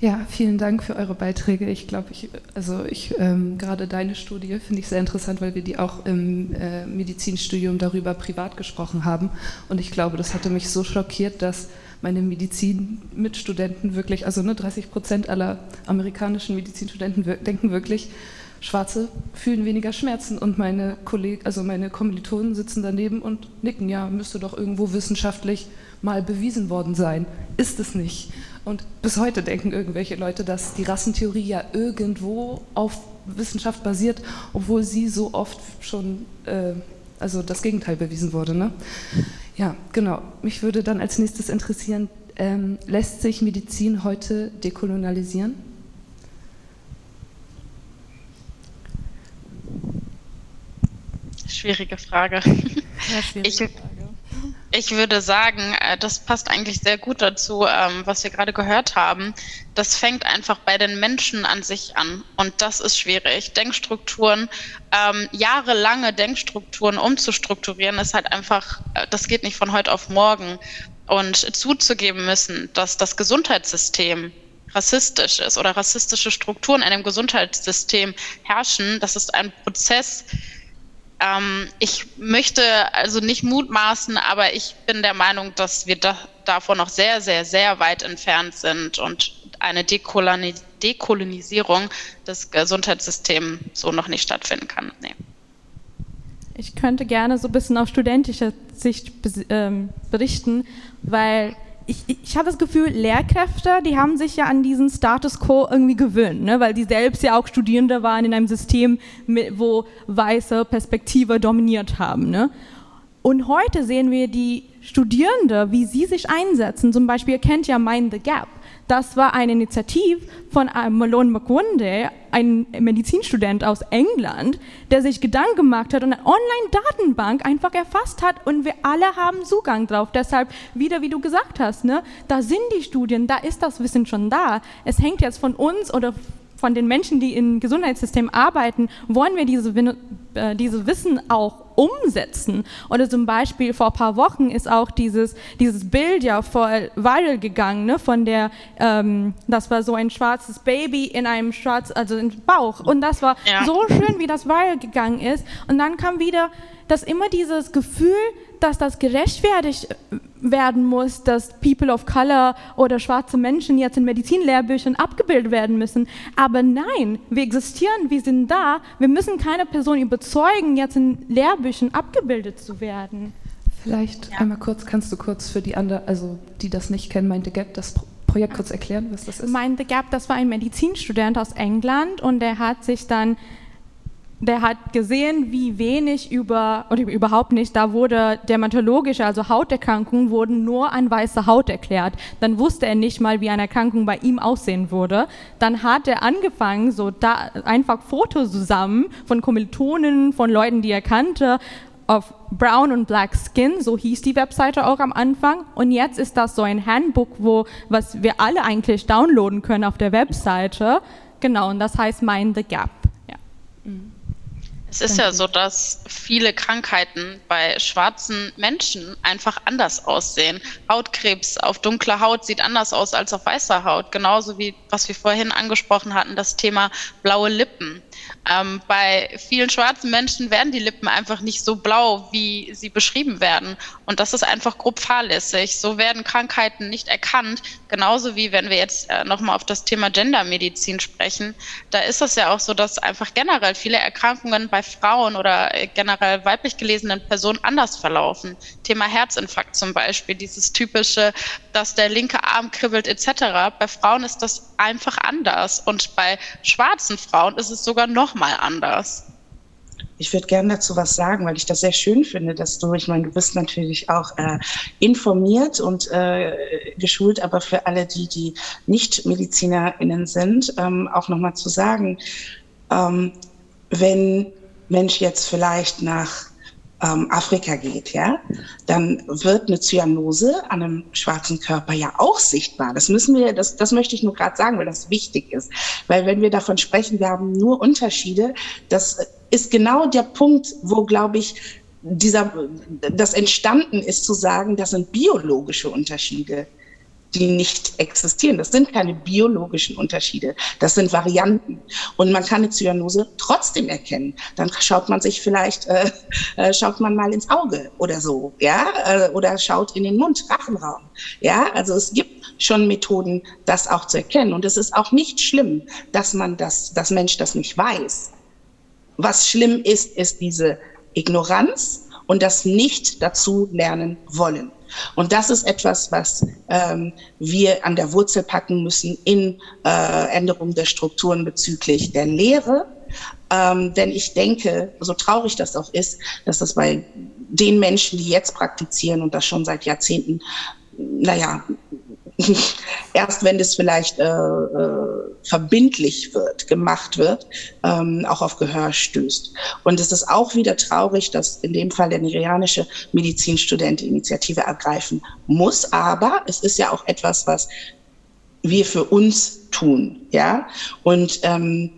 Ja, vielen Dank für eure Beiträge. Ich glaube, ich, also ich, ähm, gerade deine Studie finde ich sehr interessant, weil wir die auch im äh, Medizinstudium darüber privat gesprochen haben. Und ich glaube, das hatte mich so schockiert, dass meine Medizin-Mitstudenten wirklich, also ne, 30 Prozent aller amerikanischen Medizinstudenten denken wirklich, Schwarze fühlen weniger Schmerzen und meine Kollegen, also meine Kommilitonen sitzen daneben und nicken, ja, müsste doch irgendwo wissenschaftlich mal bewiesen worden sein. Ist es nicht. Und bis heute denken irgendwelche Leute, dass die Rassentheorie ja irgendwo auf Wissenschaft basiert, obwohl sie so oft schon, äh, also das Gegenteil bewiesen wurde. Ne? Ja, genau. Mich würde dann als nächstes interessieren, ähm, lässt sich Medizin heute dekolonialisieren? Schwierige Frage. Ja, schwierige ich, Frage. Ich würde sagen, äh, das passt eigentlich sehr gut dazu, ähm, was wir gerade gehört haben. Das fängt einfach bei den Menschen an sich an. Und das ist schwierig. Denkstrukturen, ähm, jahrelange Denkstrukturen umzustrukturieren, ist halt einfach, äh, das geht nicht von heute auf morgen. Und zuzugeben müssen, dass das Gesundheitssystem rassistisch ist oder rassistische Strukturen in einem Gesundheitssystem herrschen, das ist ein Prozess, ähm, ich möchte also nicht mutmaßen, aber ich bin der Meinung, dass wir da, davon noch sehr, sehr, sehr weit entfernt sind und eine Dekolonis Dekolonisierung des Gesundheitssystems so noch nicht stattfinden kann. Nee. Ich könnte gerne so ein bisschen auf studentischer Sicht ähm, berichten, weil ich, ich habe das Gefühl, Lehrkräfte, die haben sich ja an diesen Status quo irgendwie gewöhnt, ne? weil die selbst ja auch Studierende waren in einem System, mit, wo weiße Perspektive dominiert haben. Ne? Und heute sehen wir die Studierende, wie sie sich einsetzen. Zum Beispiel, ihr kennt ja Mind the Gap. Das war eine Initiative von äh, Malone McWunde, ein Medizinstudent aus England, der sich Gedanken gemacht hat und eine Online-Datenbank einfach erfasst hat und wir alle haben Zugang drauf. Deshalb, wieder wie du gesagt hast, ne, da sind die Studien, da ist das Wissen schon da. Es hängt jetzt von uns oder von den Menschen, die im Gesundheitssystem arbeiten, wollen wir diese, äh, diese Wissen auch umsetzen. Oder zum Beispiel vor ein paar Wochen ist auch dieses, dieses Bild ja voll viral gegangen, ne, von der, ähm, das war so ein schwarzes Baby in einem schwarz, also im Bauch. Und das war ja. so schön, wie das viral gegangen ist. Und dann kam wieder dass immer dieses Gefühl, dass das gerechtfertigt werden muss, dass People of Color oder schwarze Menschen jetzt in Medizinlehrbüchern abgebildet werden müssen. Aber nein, wir existieren, wir sind da. Wir müssen keine Person überzeugen, jetzt in Lehrbüchern abgebildet zu werden. Vielleicht ja. einmal kurz, kannst du kurz für die anderen, also die das nicht kennen, Mind the Gap, das Projekt kurz erklären, was das ist? Mind the Gap, das war ein Medizinstudent aus England und der hat sich dann der hat gesehen, wie wenig über, oder überhaupt nicht, da wurde dermatologische, also Hauterkrankungen, wurden nur an weiße Haut erklärt. Dann wusste er nicht mal, wie eine Erkrankung bei ihm aussehen würde. Dann hat er angefangen, so da einfach Fotos zusammen von Kommilitonen, von Leuten, die er kannte, auf Brown und Black Skin, so hieß die Webseite auch am Anfang. Und jetzt ist das so ein Handbook, wo, was wir alle eigentlich downloaden können auf der Webseite. Genau, und das heißt Mind the Gap. Ja. Mhm. Es ist ja so, dass viele Krankheiten bei schwarzen Menschen einfach anders aussehen. Hautkrebs auf dunkler Haut sieht anders aus als auf weißer Haut. Genauso wie, was wir vorhin angesprochen hatten, das Thema blaue Lippen. Ähm, bei vielen schwarzen Menschen werden die Lippen einfach nicht so blau, wie sie beschrieben werden. Und das ist einfach grob fahrlässig. So werden Krankheiten nicht erkannt. Genauso wie wenn wir jetzt äh, nochmal auf das Thema Gendermedizin sprechen. Da ist es ja auch so, dass einfach generell viele Erkrankungen bei Frauen oder äh, generell weiblich gelesenen Personen anders verlaufen. Thema Herzinfarkt zum Beispiel, dieses typische, dass der linke Arm kribbelt etc. Bei Frauen ist das einfach anders. Und bei schwarzen Frauen ist es sogar noch mal anders. Ich würde gerne dazu was sagen, weil ich das sehr schön finde, dass du, ich meine, du bist natürlich auch äh, informiert und äh, geschult, aber für alle die, die nicht MedizinerInnen sind, ähm, auch nochmal zu sagen, ähm, wenn Mensch jetzt vielleicht nach ähm, Afrika geht, ja, dann wird eine Zyanose an einem schwarzen Körper ja auch sichtbar. Das müssen wir, das, das möchte ich nur gerade sagen, weil das wichtig ist. Weil wenn wir davon sprechen, wir haben nur Unterschiede, das ist genau der Punkt, wo, glaube ich, dieser, das entstanden ist zu sagen, das sind biologische Unterschiede die nicht existieren. Das sind keine biologischen Unterschiede, das sind Varianten. Und man kann eine Zyanose trotzdem erkennen. Dann schaut man sich vielleicht, äh, äh, schaut man mal ins Auge oder so, ja, äh, oder schaut in den Mund, Rachenraum. Ja, also es gibt schon Methoden, das auch zu erkennen. Und es ist auch nicht schlimm, dass man das, dass Mensch das nicht weiß. Was schlimm ist, ist diese Ignoranz und das nicht dazu lernen wollen. Und das ist etwas, was ähm, wir an der Wurzel packen müssen in äh, Änderung der Strukturen bezüglich der Lehre. Ähm, denn ich denke, so traurig das auch ist, dass das bei den Menschen, die jetzt praktizieren und das schon seit Jahrzehnten, naja, [LAUGHS] erst wenn es vielleicht äh, äh, verbindlich wird, gemacht wird, ähm, auch auf Gehör stößt. Und es ist auch wieder traurig, dass in dem Fall der nigerianische Medizinstudent die Initiative ergreifen muss. Aber es ist ja auch etwas, was wir für uns tun, ja. Und ähm,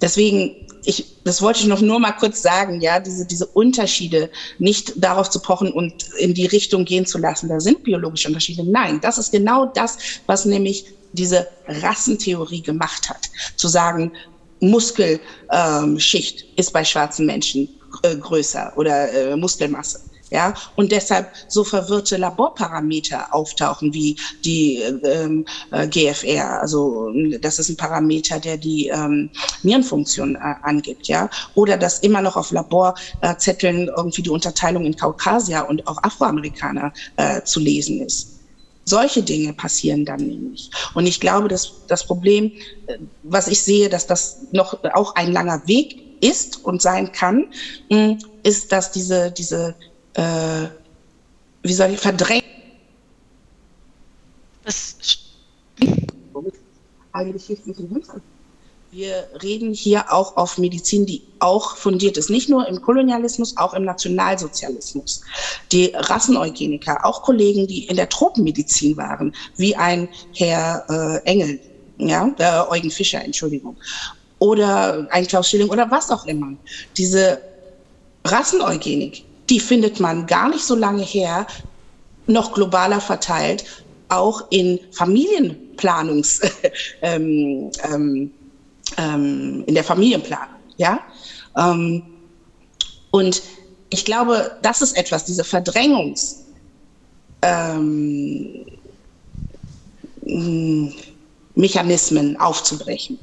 deswegen ich, das wollte ich noch nur mal kurz sagen, ja, diese, diese Unterschiede nicht darauf zu pochen und in die Richtung gehen zu lassen, da sind biologische Unterschiede. Nein, das ist genau das, was nämlich diese Rassentheorie gemacht hat. Zu sagen, Muskelschicht ähm, ist bei schwarzen Menschen äh, größer oder äh, Muskelmasse ja, und deshalb so verwirrte Laborparameter auftauchen wie die ähm, äh, GFR, also das ist ein Parameter, der die ähm, Nierenfunktion äh, angibt, ja, oder dass immer noch auf Laborzetteln irgendwie die Unterteilung in Kaukasier und auch Afroamerikaner äh, zu lesen ist. Solche Dinge passieren dann nämlich. Und ich glaube, dass das Problem, äh, was ich sehe, dass das noch auch ein langer Weg ist und sein kann, ist, dass diese, diese äh, wie soll ich, verdrängen. Das eigentlich hilft nicht wir reden hier auch auf Medizin, die auch fundiert ist. Nicht nur im Kolonialismus, auch im Nationalsozialismus. Die Rasseneugeniker, auch Kollegen, die in der Tropenmedizin waren, wie ein Herr äh, Engel, ja, äh, Eugen Fischer, Entschuldigung, oder ein Klaus Schilling oder was auch immer. Diese Rasseneugenik die findet man gar nicht so lange her, noch globaler verteilt, auch in Familienplanungs, [LAUGHS] ähm, ähm, ähm, in der Familienplanung, ja. Ähm, und ich glaube, das ist etwas, diese Verdrängungs, ähm, Mechanismen aufzubrechen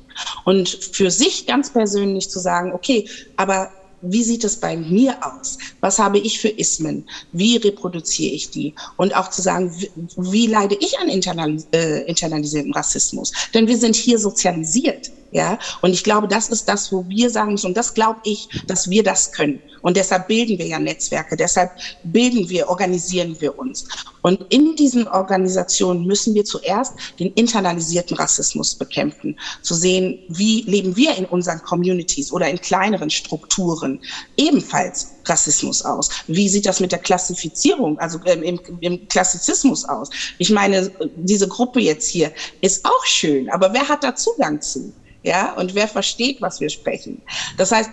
und für sich ganz persönlich zu sagen, okay, aber wie sieht es bei mir aus? Was habe ich für Ismen? Wie reproduziere ich die? Und auch zu sagen, wie, wie leide ich an internalis äh, internalisiertem Rassismus? Denn wir sind hier sozialisiert. Ja, und ich glaube, das ist das, wo wir sagen müssen, und das glaube ich, dass wir das können. Und deshalb bilden wir ja Netzwerke, deshalb bilden wir, organisieren wir uns. Und in diesen Organisationen müssen wir zuerst den internalisierten Rassismus bekämpfen, zu sehen, wie leben wir in unseren Communities oder in kleineren Strukturen ebenfalls Rassismus aus? Wie sieht das mit der Klassifizierung, also ähm, im, im Klassizismus aus? Ich meine, diese Gruppe jetzt hier ist auch schön, aber wer hat da Zugang zu? Ja, und wer versteht, was wir sprechen. Das heißt,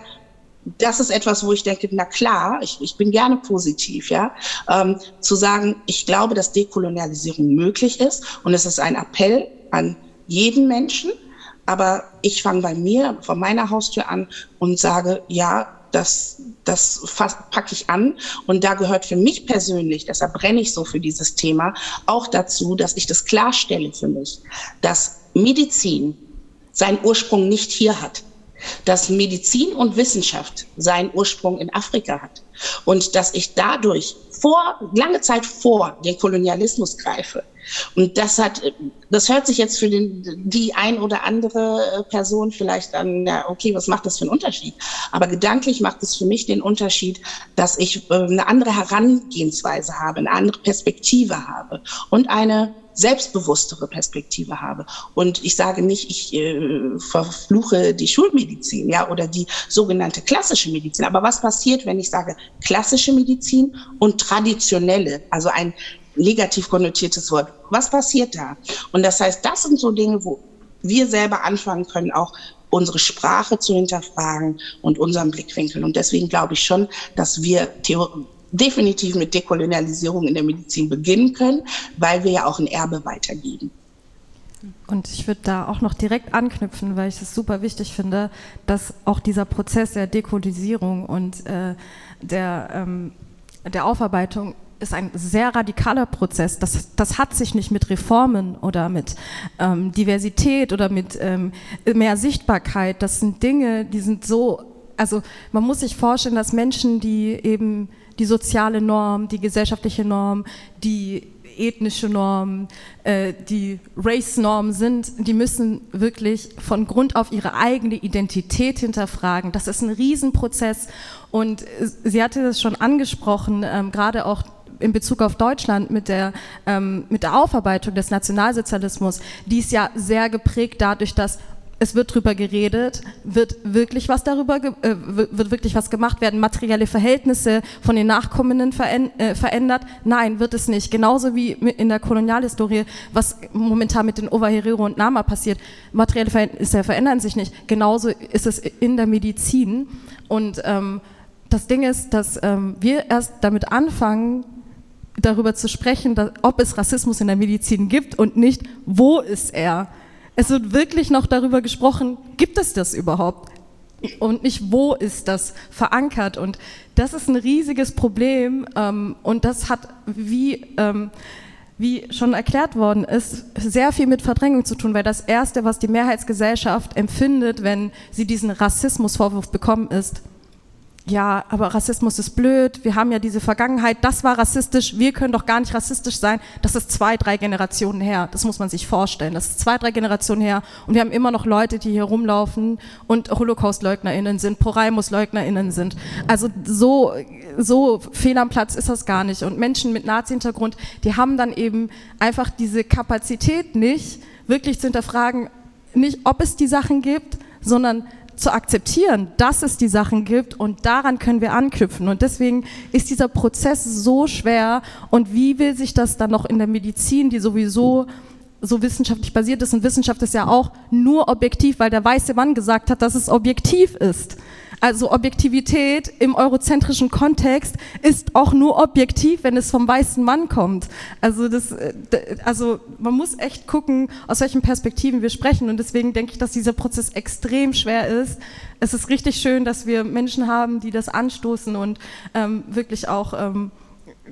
das ist etwas, wo ich denke, na klar, ich, ich bin gerne positiv, ja, ähm, zu sagen, ich glaube, dass Dekolonialisierung möglich ist und es ist ein Appell an jeden Menschen, aber ich fange bei mir, von meiner Haustür an und sage, ja, das, das packe ich an. Und da gehört für mich persönlich, deshalb brenne ich so für dieses Thema, auch dazu, dass ich das klarstelle für mich, dass Medizin seinen Ursprung nicht hier hat, dass Medizin und Wissenschaft seinen Ursprung in Afrika hat und dass ich dadurch vor, lange Zeit vor den Kolonialismus greife. Und das hat, das hört sich jetzt für den, die ein oder andere Person vielleicht an, ja, okay, was macht das für einen Unterschied? Aber gedanklich macht es für mich den Unterschied, dass ich äh, eine andere Herangehensweise habe, eine andere Perspektive habe und eine selbstbewusstere Perspektive habe. Und ich sage nicht, ich äh, verfluche die Schulmedizin, ja, oder die sogenannte klassische Medizin. Aber was passiert, wenn ich sage klassische Medizin und traditionelle, also ein negativ konnotiertes Wort? Was passiert da? Und das heißt, das sind so Dinge, wo wir selber anfangen können, auch unsere Sprache zu hinterfragen und unseren Blickwinkel. Und deswegen glaube ich schon, dass wir definitiv mit Dekolonialisierung in der Medizin beginnen können, weil wir ja auch ein Erbe weitergeben. Und ich würde da auch noch direkt anknüpfen, weil ich es super wichtig finde, dass auch dieser Prozess der Dekolonisierung und äh, der, ähm, der Aufarbeitung ist ein sehr radikaler Prozess. Das, das hat sich nicht mit Reformen oder mit ähm, Diversität oder mit ähm, mehr Sichtbarkeit. Das sind Dinge, die sind so, also man muss sich vorstellen, dass Menschen, die eben die soziale Norm, die gesellschaftliche Norm, die ethnische Norm, äh, die Race-Norm sind, die müssen wirklich von Grund auf ihre eigene Identität hinterfragen. Das ist ein Riesenprozess und sie hatte das schon angesprochen, ähm, gerade auch in Bezug auf Deutschland mit der, ähm, mit der Aufarbeitung des Nationalsozialismus, die ist ja sehr geprägt dadurch, dass es wird drüber geredet, wird wirklich was darüber, äh, wird wirklich was gemacht werden, materielle Verhältnisse von den Nachkommenden äh, verändert? Nein, wird es nicht. Genauso wie in der Kolonialhistorie, was momentan mit den Ovaherero und Nama passiert. Materielle Verhältnisse verändern sich nicht. Genauso ist es in der Medizin. Und ähm, das Ding ist, dass ähm, wir erst damit anfangen, darüber zu sprechen, dass, ob es Rassismus in der Medizin gibt und nicht, wo ist er? Es wird wirklich noch darüber gesprochen, gibt es das überhaupt? Und nicht, wo ist das verankert? Und das ist ein riesiges Problem ähm, und das hat, wie, ähm, wie schon erklärt worden ist, sehr viel mit Verdrängung zu tun, weil das Erste, was die Mehrheitsgesellschaft empfindet, wenn sie diesen Rassismusvorwurf bekommen, ist, ja, aber Rassismus ist blöd, wir haben ja diese Vergangenheit, das war rassistisch, wir können doch gar nicht rassistisch sein. Das ist zwei, drei Generationen her, das muss man sich vorstellen. Das ist zwei, drei Generationen her und wir haben immer noch Leute, die hier rumlaufen und Holocaust-LeugnerInnen sind, Poraimus-LeugnerInnen sind. Also so, so fehl am Platz ist das gar nicht. Und Menschen mit Nazi-Hintergrund, die haben dann eben einfach diese Kapazität nicht, wirklich zu hinterfragen, nicht ob es die Sachen gibt, sondern zu akzeptieren, dass es die Sachen gibt und daran können wir anknüpfen. Und deswegen ist dieser Prozess so schwer. Und wie will sich das dann noch in der Medizin, die sowieso so wissenschaftlich basiert ist, und Wissenschaft ist ja auch nur objektiv, weil der weiße Mann gesagt hat, dass es objektiv ist. Also Objektivität im eurozentrischen Kontext ist auch nur objektiv, wenn es vom weißen Mann kommt. Also, das, äh, also man muss echt gucken, aus welchen Perspektiven wir sprechen. Und deswegen denke ich, dass dieser Prozess extrem schwer ist. Es ist richtig schön, dass wir Menschen haben, die das anstoßen und ähm, wirklich auch ähm,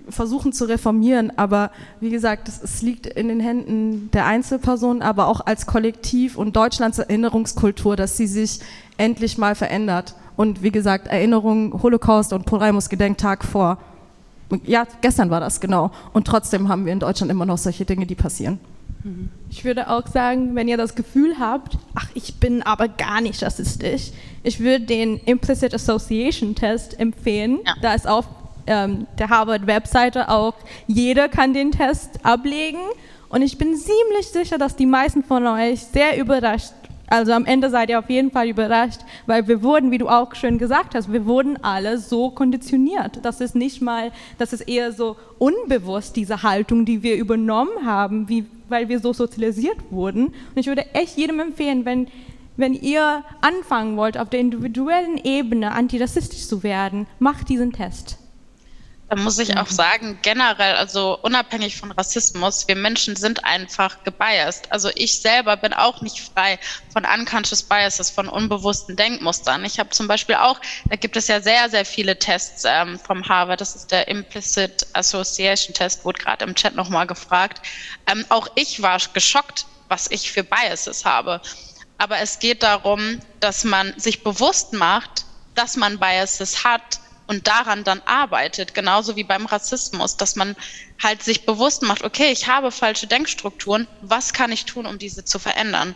versuchen zu reformieren, aber wie gesagt, es, es, liegt in den Händen der Einzelperson, aber auch als Kollektiv und Deutschlands Erinnerungskultur, dass sie sich endlich mal verändert. Und wie gesagt, Erinnerung, Holocaust und Poraimus Gedenktag vor, ja, gestern war das genau. Und trotzdem haben wir in Deutschland immer noch solche Dinge, die passieren. Ich würde auch sagen, wenn ihr das Gefühl habt, ach, ich bin aber gar nicht rassistisch, ich würde den Implicit Association Test empfehlen. Ja. Da ist auf ähm, der Harvard-Webseite auch, jeder kann den Test ablegen. Und ich bin ziemlich sicher, dass die meisten von euch sehr überrascht also am Ende seid ihr auf jeden Fall überrascht, weil wir wurden, wie du auch schön gesagt hast, wir wurden alle so konditioniert. Das ist nicht mal, das ist eher so unbewusst, diese Haltung, die wir übernommen haben, wie, weil wir so sozialisiert wurden. Und ich würde echt jedem empfehlen, wenn, wenn ihr anfangen wollt, auf der individuellen Ebene antirassistisch zu werden, macht diesen Test. Da muss ich auch mhm. sagen, generell, also unabhängig von Rassismus, wir Menschen sind einfach gebiased. Also ich selber bin auch nicht frei von unconscious biases, von unbewussten Denkmustern. Ich habe zum Beispiel auch, da gibt es ja sehr, sehr viele Tests ähm, vom Harvard, das ist der Implicit Association Test, wurde gerade im Chat nochmal gefragt. Ähm, auch ich war geschockt, was ich für Biases habe. Aber es geht darum, dass man sich bewusst macht, dass man Biases hat und daran dann arbeitet, genauso wie beim Rassismus, dass man halt sich bewusst macht, okay, ich habe falsche Denkstrukturen, was kann ich tun, um diese zu verändern?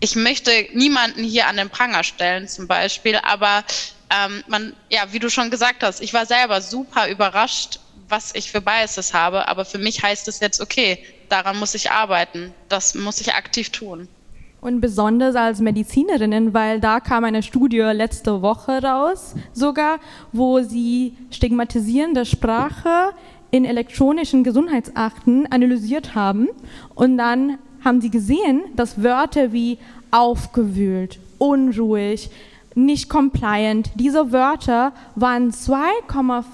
Ich möchte niemanden hier an den Pranger stellen zum Beispiel, aber ähm, man, ja, wie du schon gesagt hast, ich war selber super überrascht, was ich für Biases habe, aber für mich heißt es jetzt, okay, daran muss ich arbeiten, das muss ich aktiv tun. Und besonders als Medizinerinnen, weil da kam eine Studie letzte Woche raus, sogar, wo sie stigmatisierende Sprache in elektronischen Gesundheitsakten analysiert haben. Und dann haben sie gesehen, dass Wörter wie aufgewühlt, unruhig, nicht compliant. Diese Wörter waren 2,5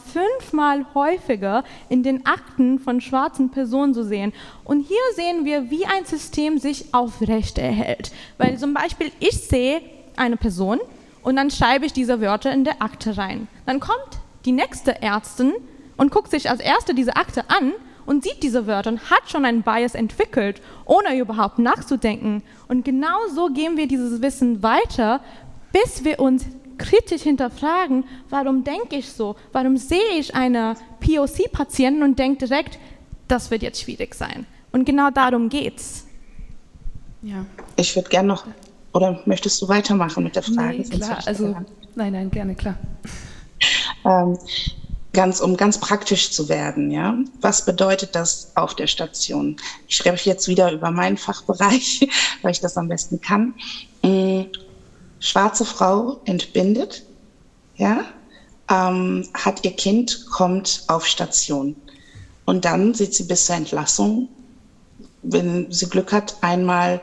Mal häufiger in den Akten von schwarzen Personen zu sehen. Und hier sehen wir, wie ein System sich aufrecht erhält. Weil zum Beispiel ich sehe eine Person und dann schreibe ich diese Wörter in der Akte rein. Dann kommt die nächste Ärztin und guckt sich als erste diese Akte an und sieht diese Wörter und hat schon einen Bias entwickelt, ohne überhaupt nachzudenken. Und genau so geben wir dieses Wissen weiter, bis wir uns kritisch hinterfragen, warum denke ich so? Warum sehe ich eine POC-Patienten und denke direkt, das wird jetzt schwierig sein? Und genau darum geht's. Ja. Ich würde gerne noch, oder möchtest du weitermachen mit der Frage? Nee, klar, also, nein, nein, gerne, klar. Ähm, ganz, um ganz praktisch zu werden, ja. Was bedeutet das auf der Station? Ich schreibe jetzt wieder über meinen Fachbereich, [LAUGHS] weil ich das am besten kann. Schwarze Frau entbindet, ja, ähm, hat ihr Kind, kommt auf Station. Und dann sieht sie bis zur Entlassung, wenn sie Glück hat, einmal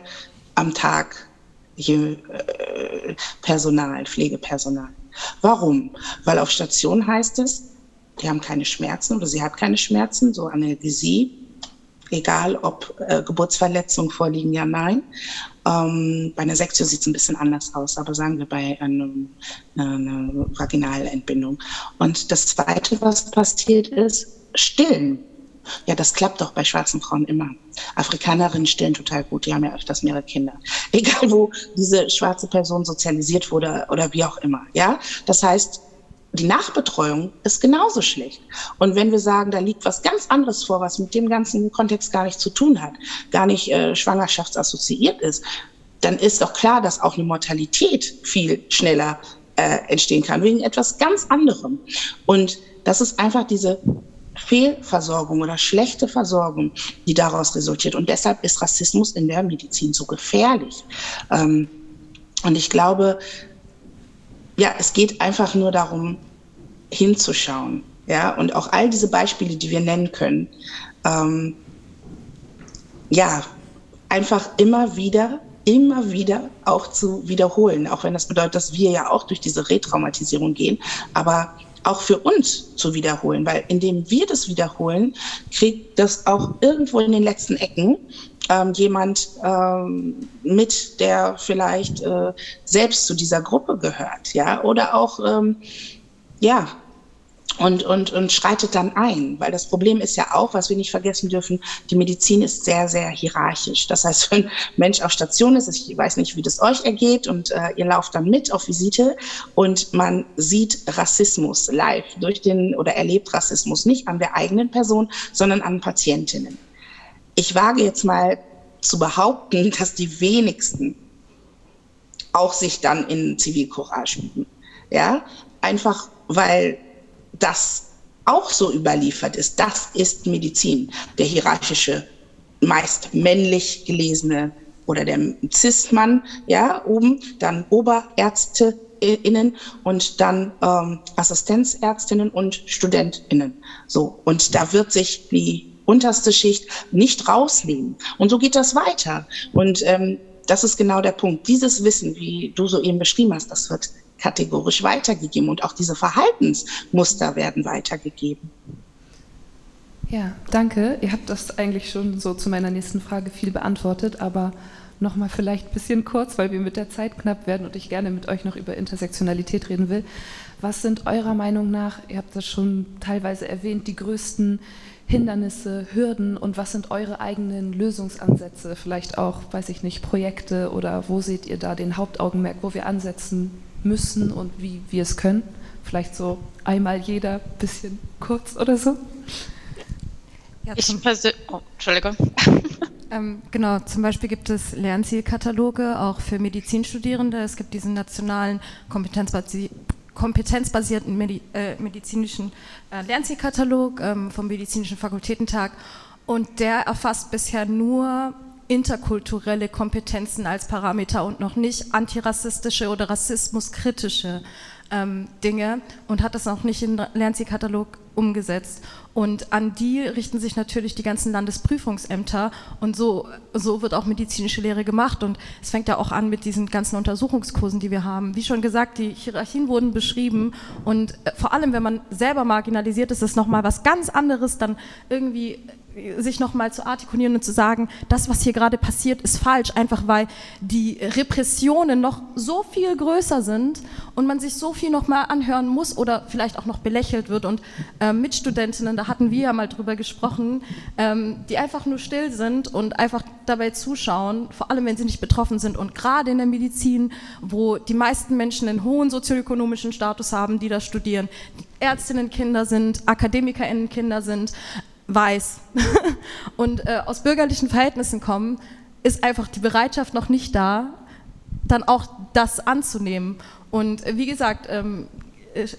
am Tag je, äh, Personal, Pflegepersonal. Warum? Weil auf Station heißt es, die haben keine Schmerzen oder sie hat keine Schmerzen, so Analgesie, egal ob äh, Geburtsverletzungen vorliegen, ja, nein. Ähm, bei einer Sektio sieht es ein bisschen anders aus, aber sagen wir bei einem, einer Vaginalentbindung. Und das Zweite, was passiert ist, stillen. Ja, das klappt doch bei schwarzen Frauen immer. Afrikanerinnen stillen total gut, die haben ja öfters mehrere Kinder. [LAUGHS] Egal, wo diese schwarze Person sozialisiert wurde oder wie auch immer. Ja, das heißt, die Nachbetreuung ist genauso schlecht. Und wenn wir sagen, da liegt was ganz anderes vor, was mit dem ganzen Kontext gar nichts zu tun hat, gar nicht äh, schwangerschaftsassoziiert ist, dann ist doch klar, dass auch eine Mortalität viel schneller äh, entstehen kann, wegen etwas ganz anderem. Und das ist einfach diese Fehlversorgung oder schlechte Versorgung, die daraus resultiert. Und deshalb ist Rassismus in der Medizin so gefährlich. Ähm, und ich glaube, ja, es geht einfach nur darum, hinzuschauen. Ja, und auch all diese Beispiele, die wir nennen können, ähm, ja, einfach immer wieder, immer wieder auch zu wiederholen, auch wenn das bedeutet, dass wir ja auch durch diese Retraumatisierung gehen, aber auch für uns zu wiederholen, weil indem wir das wiederholen, kriegt das auch irgendwo in den letzten Ecken ähm, jemand ähm, mit, der vielleicht äh, selbst zu dieser Gruppe gehört, ja, oder auch, ähm, ja, und, und, und schreitet dann ein. Weil das Problem ist ja auch, was wir nicht vergessen dürfen, die Medizin ist sehr, sehr hierarchisch. Das heißt, [LAUGHS] wenn ein Mensch auf Station ist, ich weiß nicht, wie das euch ergeht, und äh, ihr lauft dann mit auf Visite und man sieht Rassismus live durch den oder erlebt Rassismus nicht an der eigenen Person, sondern an Patientinnen ich wage jetzt mal zu behaupten, [LAUGHS] dass die wenigsten auch sich dann in Zivilcourage üben. Ja, einfach weil das auch so überliefert ist. Das ist Medizin, der hierarchische, meist männlich gelesene oder der Cis-Mann, ja, oben, dann Oberärzte innen und dann ähm, Assistenzärztinnen und StudentInnen. So. Und da wird sich die unterste Schicht nicht rausnehmen. Und so geht das weiter. Und ähm, das ist genau der Punkt. Dieses Wissen, wie du so eben beschrieben hast, das wird kategorisch weitergegeben und auch diese Verhaltensmuster werden weitergegeben. Ja, danke. Ihr habt das eigentlich schon so zu meiner nächsten Frage viel beantwortet, aber nochmal vielleicht ein bisschen kurz, weil wir mit der Zeit knapp werden und ich gerne mit euch noch über Intersektionalität reden will. Was sind eurer Meinung nach, ihr habt das schon teilweise erwähnt, die größten Hindernisse, Hürden und was sind eure eigenen Lösungsansätze? Vielleicht auch, weiß ich nicht, Projekte oder wo seht ihr da den Hauptaugenmerk, wo wir ansetzen müssen und wie wir es können? Vielleicht so einmal jeder bisschen kurz oder so? Ja, ich persönlich, oh, Entschuldigung. [LAUGHS] Ähm, genau, zum Beispiel gibt es Lernzielkataloge auch für Medizinstudierende. Es gibt diesen nationalen Kompetenzbasi kompetenzbasierten Medi äh, medizinischen äh, Lernzielkatalog ähm, vom Medizinischen Fakultätentag und der erfasst bisher nur interkulturelle Kompetenzen als Parameter und noch nicht antirassistische oder rassismuskritische ähm, Dinge und hat das auch nicht in den Lernzielkatalog umgesetzt. Und an die richten sich natürlich die ganzen Landesprüfungsämter und so, so wird auch medizinische Lehre gemacht. Und es fängt ja auch an mit diesen ganzen Untersuchungskursen, die wir haben. Wie schon gesagt, die Hierarchien wurden beschrieben und äh, vor allem, wenn man selber marginalisiert ist, ist nochmal was ganz anderes, dann irgendwie sich nochmal zu artikulieren und zu sagen, das, was hier gerade passiert, ist falsch, einfach weil die Repressionen noch so viel größer sind und man sich so viel nochmal anhören muss oder vielleicht auch noch belächelt wird. Und äh, Mitstudentinnen, da hatten wir ja mal drüber gesprochen, ähm, die einfach nur still sind und einfach dabei zuschauen, vor allem wenn sie nicht betroffen sind. Und gerade in der Medizin, wo die meisten Menschen einen hohen sozioökonomischen Status haben, die da studieren, Ärztinnenkinder sind, Akademikerinnenkinder sind, weiß [LAUGHS] und äh, aus bürgerlichen Verhältnissen kommen, ist einfach die Bereitschaft noch nicht da, dann auch das anzunehmen. Und äh, wie gesagt, ähm,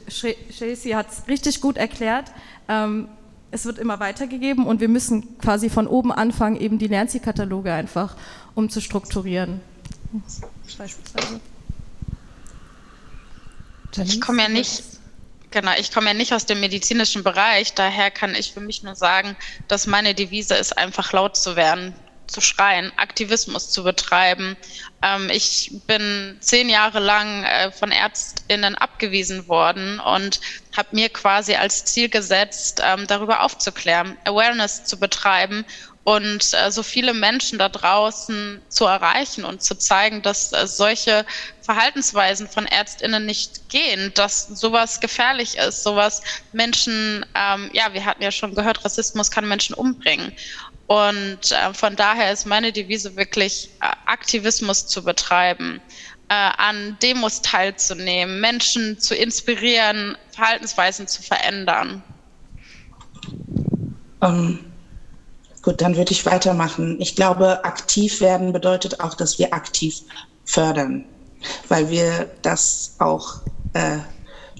Chelsea hat es richtig gut erklärt. Ähm, es wird immer weitergegeben und wir müssen quasi von oben anfangen, eben die Lernzielkataloge einfach umzustrukturieren. Beispielsweise. Ich komme ja nicht Genau, ich komme ja nicht aus dem medizinischen Bereich, daher kann ich für mich nur sagen, dass meine Devise ist, einfach laut zu werden, zu schreien, Aktivismus zu betreiben. Ähm, ich bin zehn Jahre lang äh, von Ärztinnen abgewiesen worden und habe mir quasi als Ziel gesetzt, ähm, darüber aufzuklären, Awareness zu betreiben und äh, so viele Menschen da draußen zu erreichen und zu zeigen, dass äh, solche Verhaltensweisen von Ärztinnen nicht gehen, dass sowas gefährlich ist, sowas Menschen, ähm, ja, wir hatten ja schon gehört, Rassismus kann Menschen umbringen. Und äh, von daher ist meine Devise wirklich, äh, Aktivismus zu betreiben, äh, an Demos teilzunehmen, Menschen zu inspirieren, Verhaltensweisen zu verändern. Um ähm, Gut, dann würde ich weitermachen. Ich glaube, aktiv werden bedeutet auch, dass wir aktiv fördern, weil wir das auch äh,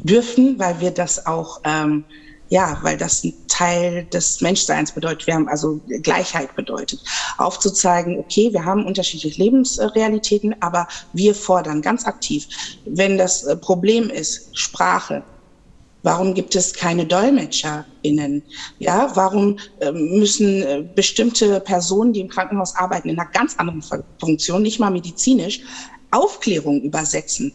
dürfen, weil wir das auch, ähm, ja, weil das ein Teil des Menschseins bedeutet, wir haben also Gleichheit bedeutet. Aufzuzeigen, okay, wir haben unterschiedliche Lebensrealitäten, aber wir fordern ganz aktiv. Wenn das äh, Problem ist, Sprache, Warum gibt es keine DolmetscherInnen? Ja, warum äh, müssen äh, bestimmte Personen, die im Krankenhaus arbeiten, in einer ganz anderen Funktion, nicht mal medizinisch, Aufklärung übersetzen?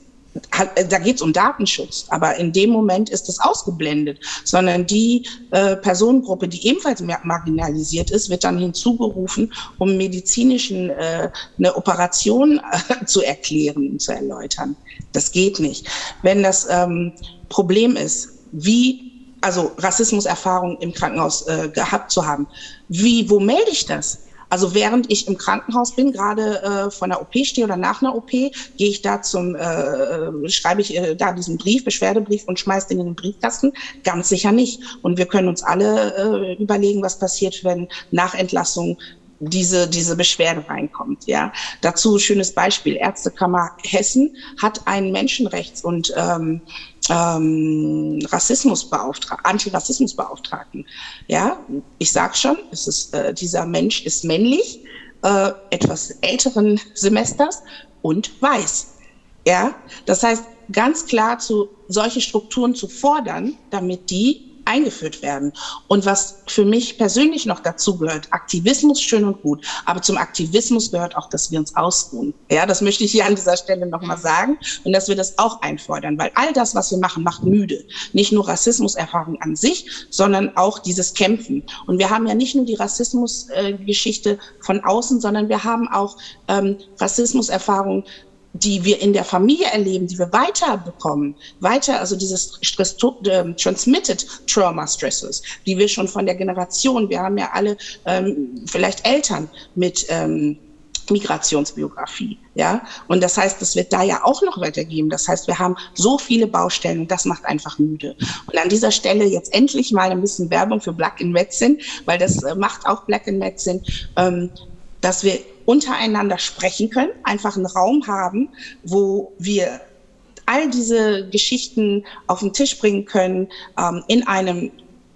Äh, da geht es um Datenschutz, aber in dem Moment ist das ausgeblendet, sondern die äh, Personengruppe, die ebenfalls marginalisiert ist, wird dann hinzugerufen, um medizinischen äh, eine Operation äh, zu erklären und zu erläutern. Das geht nicht. Wenn das ähm, Problem ist, wie, also Rassismuserfahrung im Krankenhaus äh, gehabt zu haben. Wie, wo melde ich das? Also während ich im Krankenhaus bin, gerade äh, von der OP stehe oder nach einer OP, gehe ich da zum, äh, äh, schreibe ich äh, da diesen Brief, Beschwerdebrief und schmeiße den in den Briefkasten? Ganz sicher nicht. Und wir können uns alle äh, überlegen, was passiert, wenn nach Entlassung diese, diese Beschwerde reinkommt. Ja. Dazu schönes Beispiel. Ärztekammer Hessen hat einen Menschenrechts- und ähm, ähm, Rassismusbeauftragten, Antirassismusbeauftragten. Ja, ich sag schon, es ist, äh, dieser Mensch ist männlich, äh, etwas älteren Semesters und weiß. Ja, das heißt, ganz klar zu solche Strukturen zu fordern, damit die eingeführt werden. Und was für mich persönlich noch dazu gehört, Aktivismus schön und gut, aber zum Aktivismus gehört auch, dass wir uns ausruhen. Ja, das möchte ich hier an dieser Stelle nochmal mhm. sagen und dass wir das auch einfordern, weil all das, was wir machen, macht müde. Nicht nur Rassismuserfahrung an sich, sondern auch dieses Kämpfen. Und wir haben ja nicht nur die Rassismusgeschichte äh, von außen, sondern wir haben auch ähm, Rassismuserfahrung die wir in der Familie erleben, die wir weiterbekommen, weiter, also dieses Stress, äh, Transmitted Trauma Stresses, die wir schon von der Generation, wir haben ja alle ähm, vielleicht Eltern mit ähm, Migrationsbiografie, ja. Und das heißt, das wird da ja auch noch weitergeben. Das heißt, wir haben so viele Baustellen und das macht einfach müde. Und an dieser Stelle jetzt endlich mal ein bisschen Werbung für Black in Medicine, weil das äh, macht auch Black in Medicine, ähm, dass wir untereinander sprechen können, einfach einen Raum haben, wo wir all diese Geschichten auf den Tisch bringen können, ähm, in einem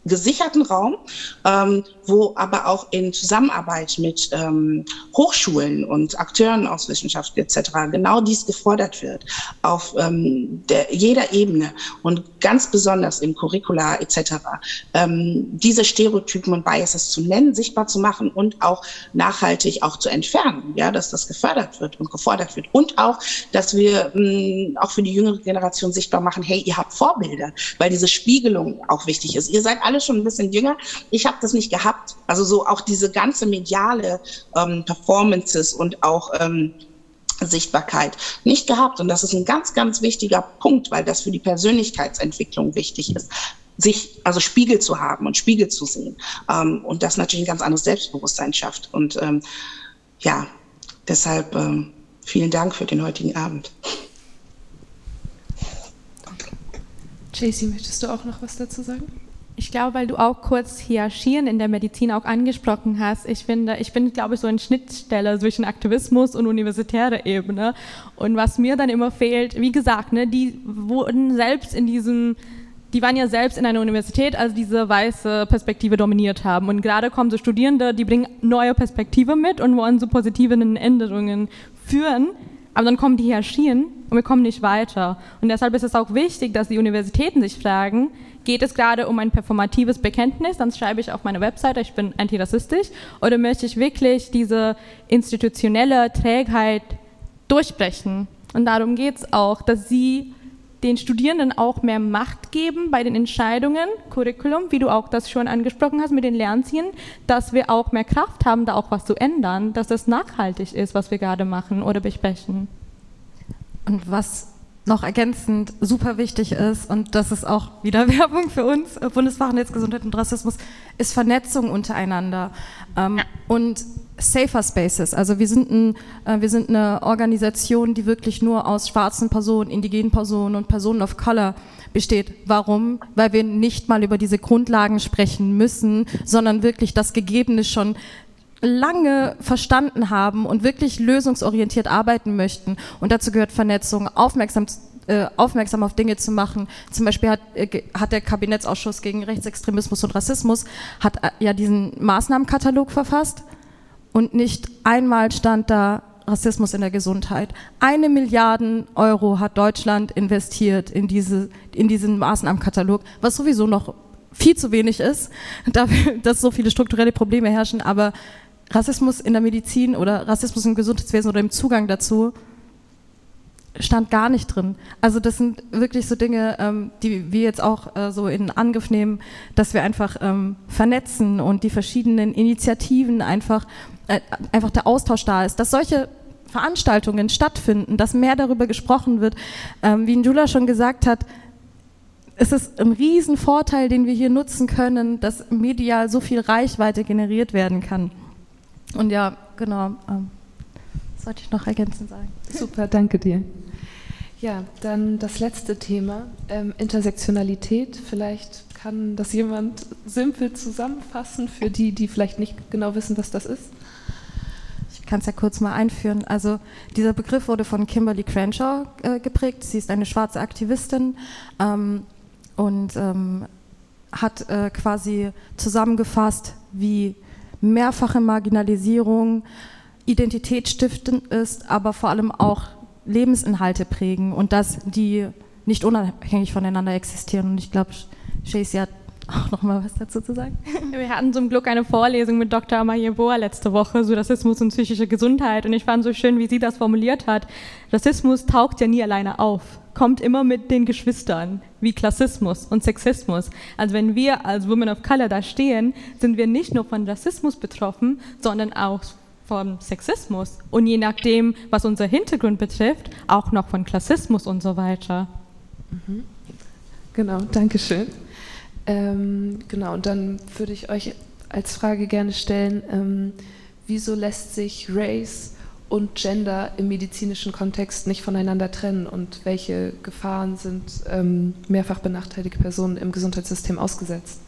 gesicherten Raum, ähm, wo aber auch in Zusammenarbeit mit ähm, Hochschulen und Akteuren aus Wissenschaft etc. genau dies gefordert wird auf ähm, der, jeder Ebene und ganz besonders im Curricula etc. Ähm, diese Stereotypen und Biases zu nennen, sichtbar zu machen und auch nachhaltig auch zu entfernen, ja, dass das gefördert wird und gefordert wird und auch, dass wir mh, mm, auch für die jüngere Generation sichtbar machen, hey, ihr habt Vorbilder, weil diese Spiegelung auch wichtig ist. Ihr seid alle schon ein bisschen jünger. Ich habe das nicht gehabt. Also so auch diese ganze mediale ähm, Performances und auch ähm, Sichtbarkeit nicht gehabt. Und das ist ein ganz, ganz wichtiger Punkt, weil das für die Persönlichkeitsentwicklung wichtig ist sich, also Spiegel zu haben und Spiegel zu sehen. Ähm, und das natürlich ein ganz anderes Selbstbewusstsein schafft. Und ähm, ja, deshalb ähm, vielen Dank für den heutigen Abend. JC, möchtest du auch noch was dazu sagen? Ich glaube, weil du auch kurz Hierarchien in der Medizin auch angesprochen hast. Ich finde, ich bin, glaube ich, so eine Schnittstelle zwischen Aktivismus und universitärer Ebene. Und was mir dann immer fehlt, wie gesagt, ne, die wurden selbst in diesem, die waren ja selbst in einer Universität, als diese weiße Perspektive dominiert haben. Und gerade kommen so Studierende, die bringen neue Perspektive mit und wollen so positive Änderungen führen. Aber dann kommen die Hierarchien und wir kommen nicht weiter. Und deshalb ist es auch wichtig, dass die Universitäten sich fragen, Geht es gerade um ein performatives Bekenntnis, dann schreibe ich auf meine Webseite, ich bin antirassistisch, oder möchte ich wirklich diese institutionelle Trägheit durchbrechen? Und darum geht es auch, dass sie den Studierenden auch mehr Macht geben bei den Entscheidungen, Curriculum, wie du auch das schon angesprochen hast mit den Lernzielen, dass wir auch mehr Kraft haben, da auch was zu ändern, dass das nachhaltig ist, was wir gerade machen oder besprechen. Und was noch ergänzend super wichtig ist, und das ist auch wieder [LAUGHS] Werbung für uns, äh, Bundesfachnetz Gesundheit und Rassismus, ist Vernetzung untereinander ähm, ja. und Safer Spaces. Also wir sind, ein, äh, wir sind eine Organisation, die wirklich nur aus schwarzen Personen, indigenen Personen und Personen of Color besteht. Warum? Weil wir nicht mal über diese Grundlagen sprechen müssen, sondern wirklich das Gegebene schon lange verstanden haben und wirklich lösungsorientiert arbeiten möchten. Und dazu gehört Vernetzung, aufmerksam, äh, aufmerksam auf Dinge zu machen. Zum Beispiel hat, äh, hat der Kabinettsausschuss gegen Rechtsextremismus und Rassismus hat äh, ja diesen Maßnahmenkatalog verfasst und nicht einmal stand da Rassismus in der Gesundheit. Eine Milliarde Euro hat Deutschland investiert in, diese, in diesen Maßnahmenkatalog, was sowieso noch viel zu wenig ist, [LAUGHS] dafür, dass so viele strukturelle Probleme herrschen, aber Rassismus in der Medizin oder Rassismus im Gesundheitswesen oder im Zugang dazu stand gar nicht drin. Also das sind wirklich so Dinge, ähm, die wir jetzt auch äh, so in Angriff nehmen, dass wir einfach ähm, vernetzen und die verschiedenen Initiativen einfach, äh, einfach der Austausch da ist, dass solche Veranstaltungen stattfinden, dass mehr darüber gesprochen wird. Ähm, wie Njula schon gesagt hat, es ist ein Riesenvorteil, den wir hier nutzen können, dass medial so viel Reichweite generiert werden kann. Und ja, genau, ähm, sollte ich noch ergänzend sagen. Super, danke dir. Ja, dann das letzte Thema, ähm, Intersektionalität. Vielleicht kann das jemand simpel zusammenfassen für die, die vielleicht nicht genau wissen, was das ist. Ich kann es ja kurz mal einführen. Also dieser Begriff wurde von Kimberly Crenshaw äh, geprägt. Sie ist eine schwarze Aktivistin ähm, und ähm, hat äh, quasi zusammengefasst, wie mehrfache Marginalisierung identitätsstiftend ist, aber vor allem auch Lebensinhalte prägen und dass die nicht unabhängig voneinander existieren. Und ich glaube, Chase hat auch noch mal was dazu zu sagen? [LAUGHS] Wir hatten zum Glück eine Vorlesung mit Dr. Amalie Bohr letzte Woche, so Rassismus und psychische Gesundheit. Und ich fand so schön, wie sie das formuliert hat. Rassismus taucht ja nie alleine auf, kommt immer mit den Geschwistern, wie Klassismus und Sexismus. Also wenn wir als Women of Color da stehen, sind wir nicht nur von Rassismus betroffen, sondern auch von Sexismus und je nachdem, was unser Hintergrund betrifft, auch noch von Klassismus und so weiter. Mhm. Genau, danke schön. Ähm, genau, und dann würde ich euch als Frage gerne stellen, ähm, wieso lässt sich Race und Gender im medizinischen Kontext nicht voneinander trennen und welche Gefahren sind ähm, mehrfach benachteiligte Personen im Gesundheitssystem ausgesetzt?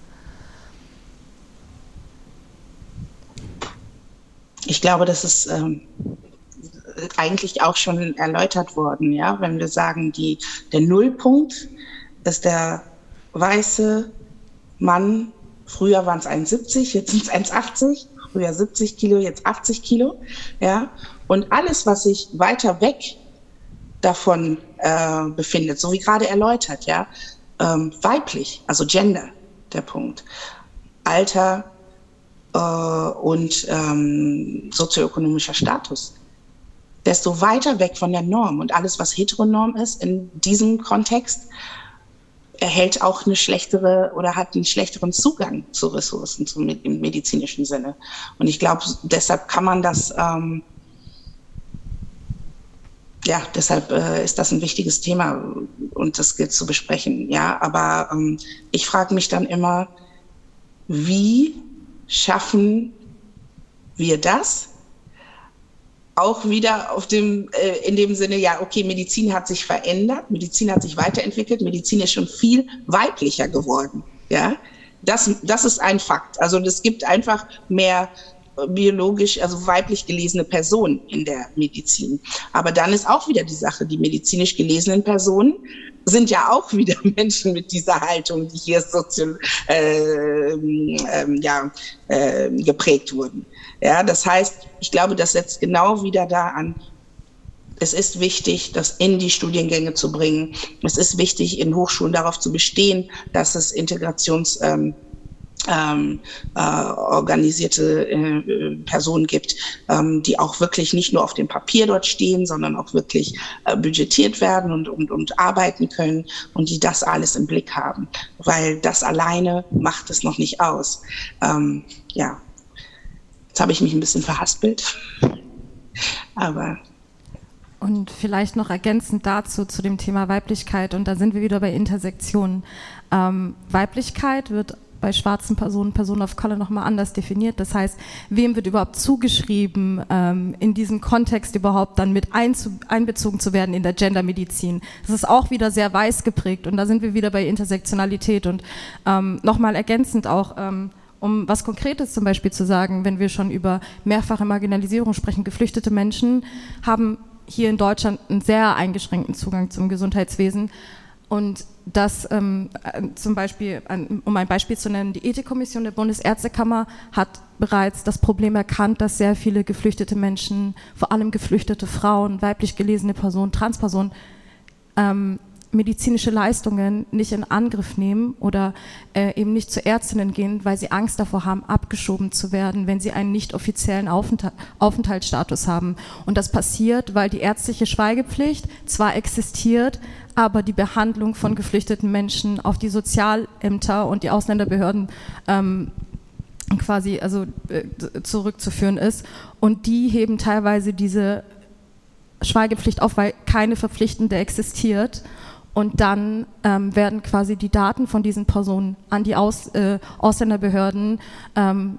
Ich glaube, das ist ähm, eigentlich auch schon erläutert worden, ja, wenn wir sagen, die, der Nullpunkt ist der weiße Mann, früher waren es 1,70, jetzt sind es 1,80, früher 70 Kilo, jetzt 80 Kilo. Ja? Und alles, was sich weiter weg davon äh, befindet, so wie gerade erläutert, ja, ähm, weiblich, also Gender, der Punkt, Alter äh, und ähm, sozioökonomischer Status, desto weiter weg von der Norm und alles, was heteronorm ist in diesem Kontext, erhält auch eine schlechtere oder hat einen schlechteren Zugang zu Ressourcen zum, im medizinischen Sinne. Und ich glaube, deshalb kann man das, ähm, ja, deshalb äh, ist das ein wichtiges Thema und das gilt zu besprechen. Ja, aber ähm, ich frage mich dann immer, wie schaffen wir das, auch wieder auf dem, äh, in dem Sinne, ja, okay, Medizin hat sich verändert, Medizin hat sich weiterentwickelt, Medizin ist schon viel weiblicher geworden. Ja, das, das ist ein Fakt. Also es gibt einfach mehr biologisch, also weiblich gelesene Personen in der Medizin. Aber dann ist auch wieder die Sache, die medizinisch gelesenen Personen sind ja auch wieder [LAUGHS] Menschen mit dieser Haltung, die hier sozial, äh, äh, ja, äh, geprägt wurden. Ja, das heißt, ich glaube, das setzt genau wieder da an. Es ist wichtig, das in die Studiengänge zu bringen. Es ist wichtig, in Hochschulen darauf zu bestehen, dass es Integrations ähm, ähm, äh, organisierte äh, Personen gibt, ähm, die auch wirklich nicht nur auf dem Papier dort stehen, sondern auch wirklich äh, budgetiert werden und, und, und arbeiten können und die das alles im Blick haben. Weil das alleine macht es noch nicht aus. Ähm, ja, Jetzt habe ich mich ein bisschen verhaspelt. [LAUGHS] Aber und vielleicht noch ergänzend dazu, zu dem Thema Weiblichkeit, und da sind wir wieder bei Intersektionen. Ähm, Weiblichkeit wird bei schwarzen Personen, Personen of Color nochmal anders definiert. Das heißt, wem wird überhaupt zugeschrieben, ähm, in diesem Kontext überhaupt dann mit einbezogen zu werden in der Gendermedizin. Das ist auch wieder sehr weiß geprägt und da sind wir wieder bei Intersektionalität und ähm, nochmal ergänzend auch, ähm, um was Konkretes zum Beispiel zu sagen, wenn wir schon über mehrfache Marginalisierung sprechen, geflüchtete Menschen haben hier in Deutschland einen sehr eingeschränkten Zugang zum Gesundheitswesen. Und das ähm, äh, zum Beispiel, um ein Beispiel zu nennen, die Ethikkommission der Bundesärztekammer hat bereits das Problem erkannt, dass sehr viele geflüchtete Menschen, vor allem geflüchtete Frauen, weiblich gelesene Personen, Transpersonen, ähm, medizinische Leistungen nicht in Angriff nehmen oder äh, eben nicht zu Ärztinnen gehen, weil sie Angst davor haben, abgeschoben zu werden, wenn sie einen nicht offiziellen Aufenthalt, Aufenthaltsstatus haben. Und das passiert, weil die ärztliche Schweigepflicht zwar existiert, aber die Behandlung von geflüchteten Menschen auf die Sozialämter und die Ausländerbehörden ähm, quasi also äh, zurückzuführen ist. Und die heben teilweise diese Schweigepflicht auf, weil keine verpflichtende existiert. Und dann ähm, werden quasi die Daten von diesen Personen an die Aus, äh, Ausländerbehörden ähm,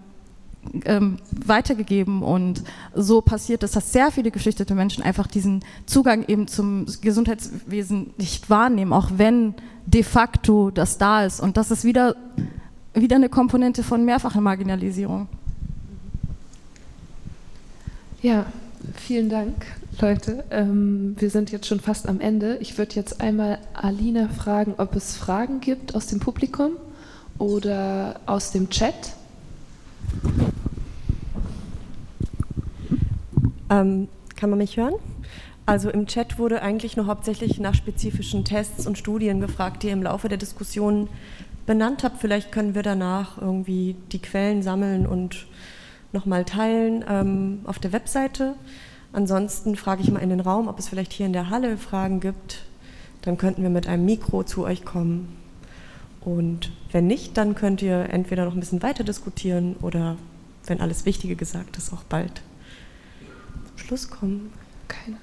ähm, weitergegeben. Und so passiert es, dass sehr viele geflüchtete Menschen einfach diesen Zugang eben zum Gesundheitswesen nicht wahrnehmen, auch wenn de facto das da ist. Und das ist wieder, wieder eine Komponente von mehrfacher Marginalisierung. Ja, vielen Dank, Leute. Ähm, wir sind jetzt schon fast am Ende. Ich würde jetzt einmal Alina fragen, ob es Fragen gibt aus dem Publikum oder aus dem Chat. Ähm, kann man mich hören? Also im Chat wurde eigentlich nur hauptsächlich nach spezifischen Tests und Studien gefragt, die ihr im Laufe der Diskussion benannt habt. Vielleicht können wir danach irgendwie die Quellen sammeln und nochmal teilen ähm, auf der Webseite. Ansonsten frage ich mal in den Raum, ob es vielleicht hier in der Halle Fragen gibt. Dann könnten wir mit einem Mikro zu euch kommen. Und wenn nicht, dann könnt ihr entweder noch ein bisschen weiter diskutieren oder, wenn alles Wichtige gesagt ist, auch bald zum Schluss kommen. Keine.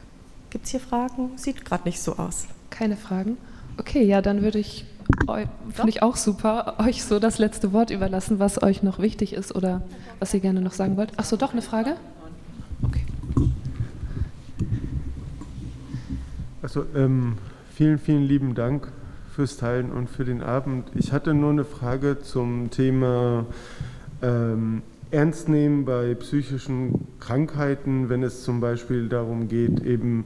Gibt es hier Fragen? Sieht gerade nicht so aus. Keine Fragen. Okay, ja, dann würde ich, finde ich auch super, euch so das letzte Wort überlassen, was euch noch wichtig ist oder was ihr gerne noch sagen wollt. Ach so, doch eine Frage? Okay. Also ähm, vielen, vielen lieben Dank fürs Teilen und für den Abend. Ich hatte nur eine Frage zum Thema ähm, Ernst nehmen bei psychischen Krankheiten, wenn es zum Beispiel darum geht, eben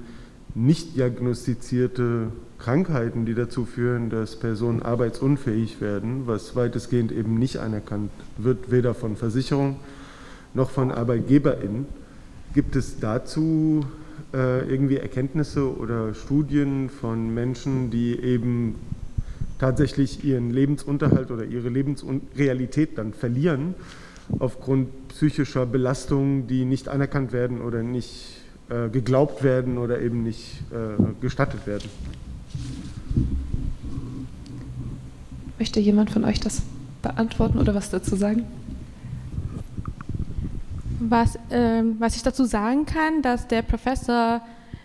nicht diagnostizierte Krankheiten, die dazu führen, dass Personen arbeitsunfähig werden, was weitestgehend eben nicht anerkannt wird, weder von Versicherung noch von ArbeitgeberInnen. Gibt es dazu äh, irgendwie Erkenntnisse oder Studien von Menschen, die eben tatsächlich ihren Lebensunterhalt oder ihre Lebensrealität dann verlieren aufgrund psychischer Belastungen, die nicht anerkannt werden oder nicht äh, geglaubt werden oder eben nicht äh, gestattet werden. Möchte jemand von euch das beantworten oder was dazu sagen? Was, äh, was ich dazu sagen kann, dass der Professor,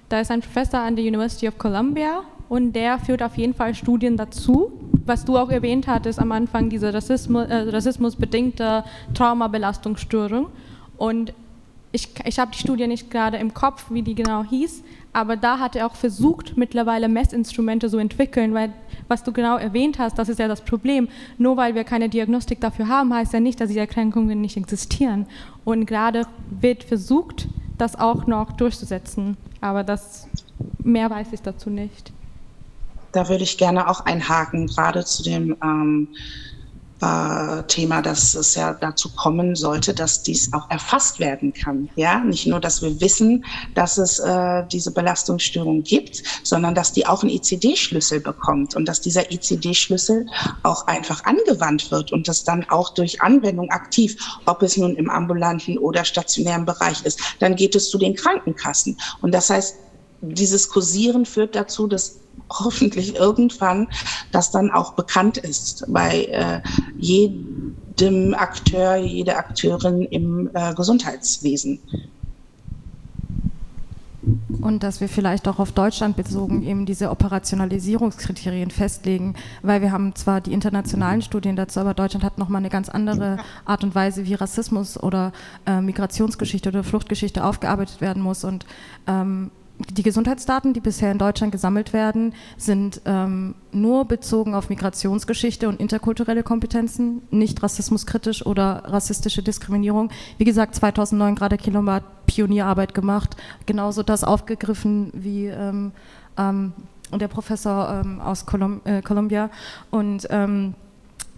da ist ein Professor an der University of Columbia und der führt auf jeden Fall Studien dazu, was du auch erwähnt hattest am Anfang, diese Rassismus, äh, rassismusbedingte Traumabelastungsstörung. Und ich, ich habe die Studie nicht gerade im Kopf, wie die genau hieß, aber da hat er auch versucht, mittlerweile Messinstrumente zu entwickeln, weil was du genau erwähnt hast, das ist ja das Problem. Nur weil wir keine Diagnostik dafür haben, heißt ja nicht, dass diese Erkrankungen nicht existieren. Und gerade wird versucht, das auch noch durchzusetzen. Aber das mehr weiß ich dazu nicht. Da würde ich gerne auch einhaken, gerade zu dem ähm, äh, Thema, dass es ja dazu kommen sollte, dass dies auch erfasst werden kann. Ja, nicht nur, dass wir wissen, dass es äh, diese Belastungsstörung gibt, sondern dass die auch einen ICD-Schlüssel bekommt und dass dieser ICD-Schlüssel auch einfach angewandt wird und das dann auch durch Anwendung aktiv, ob es nun im ambulanten oder stationären Bereich ist, dann geht es zu den Krankenkassen. Und das heißt, dieses Kursieren führt dazu, dass hoffentlich irgendwann das dann auch bekannt ist bei äh, jedem Akteur, jede Akteurin im äh, Gesundheitswesen. Und dass wir vielleicht auch auf Deutschland bezogen eben diese Operationalisierungskriterien festlegen, weil wir haben zwar die internationalen Studien dazu, aber Deutschland hat nochmal eine ganz andere Art und Weise, wie Rassismus oder äh, Migrationsgeschichte oder Fluchtgeschichte aufgearbeitet werden muss. Und ähm, die Gesundheitsdaten, die bisher in Deutschland gesammelt werden, sind ähm, nur bezogen auf Migrationsgeschichte und interkulturelle Kompetenzen, nicht rassismuskritisch oder rassistische Diskriminierung. Wie gesagt, 2009 gerade Kilomar Pionierarbeit gemacht, genauso das aufgegriffen wie ähm, ähm, der Professor ähm, aus Kolum äh, Columbia und ähm,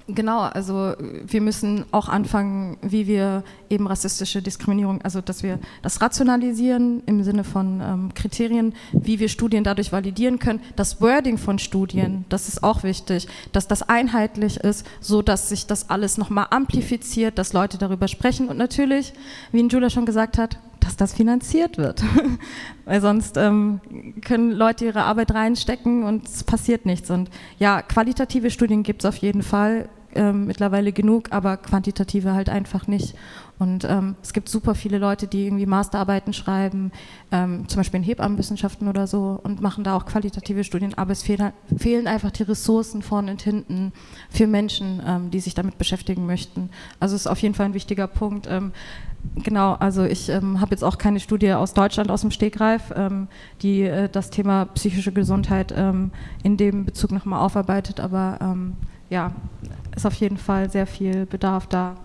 Genau, also wir müssen auch anfangen, wie wir eben rassistische Diskriminierung, also dass wir das rationalisieren im Sinne von ähm, Kriterien, wie wir Studien dadurch validieren können. Das Wording von Studien, das ist auch wichtig, dass das einheitlich ist, so dass sich das alles nochmal amplifiziert, dass Leute darüber sprechen und natürlich, wie Julia schon gesagt hat, dass das finanziert wird. [LAUGHS] Weil sonst ähm, können Leute ihre Arbeit reinstecken und es passiert nichts. Und ja, qualitative Studien gibt es auf jeden Fall ähm, mittlerweile genug, aber quantitative halt einfach nicht. Und ähm, es gibt super viele Leute, die irgendwie Masterarbeiten schreiben, ähm, zum Beispiel in Hebammenwissenschaften oder so, und machen da auch qualitative Studien, aber es fehlen, fehlen einfach die Ressourcen vorne und hinten für Menschen, ähm, die sich damit beschäftigen möchten. Also es ist auf jeden Fall ein wichtiger Punkt. Ähm, Genau, also ich ähm, habe jetzt auch keine Studie aus Deutschland aus dem Stegreif, ähm, die äh, das Thema psychische Gesundheit in dem Bezug nochmal aufarbeitet, aber ja, ist auf jeden Fall sehr viel Bedarf da.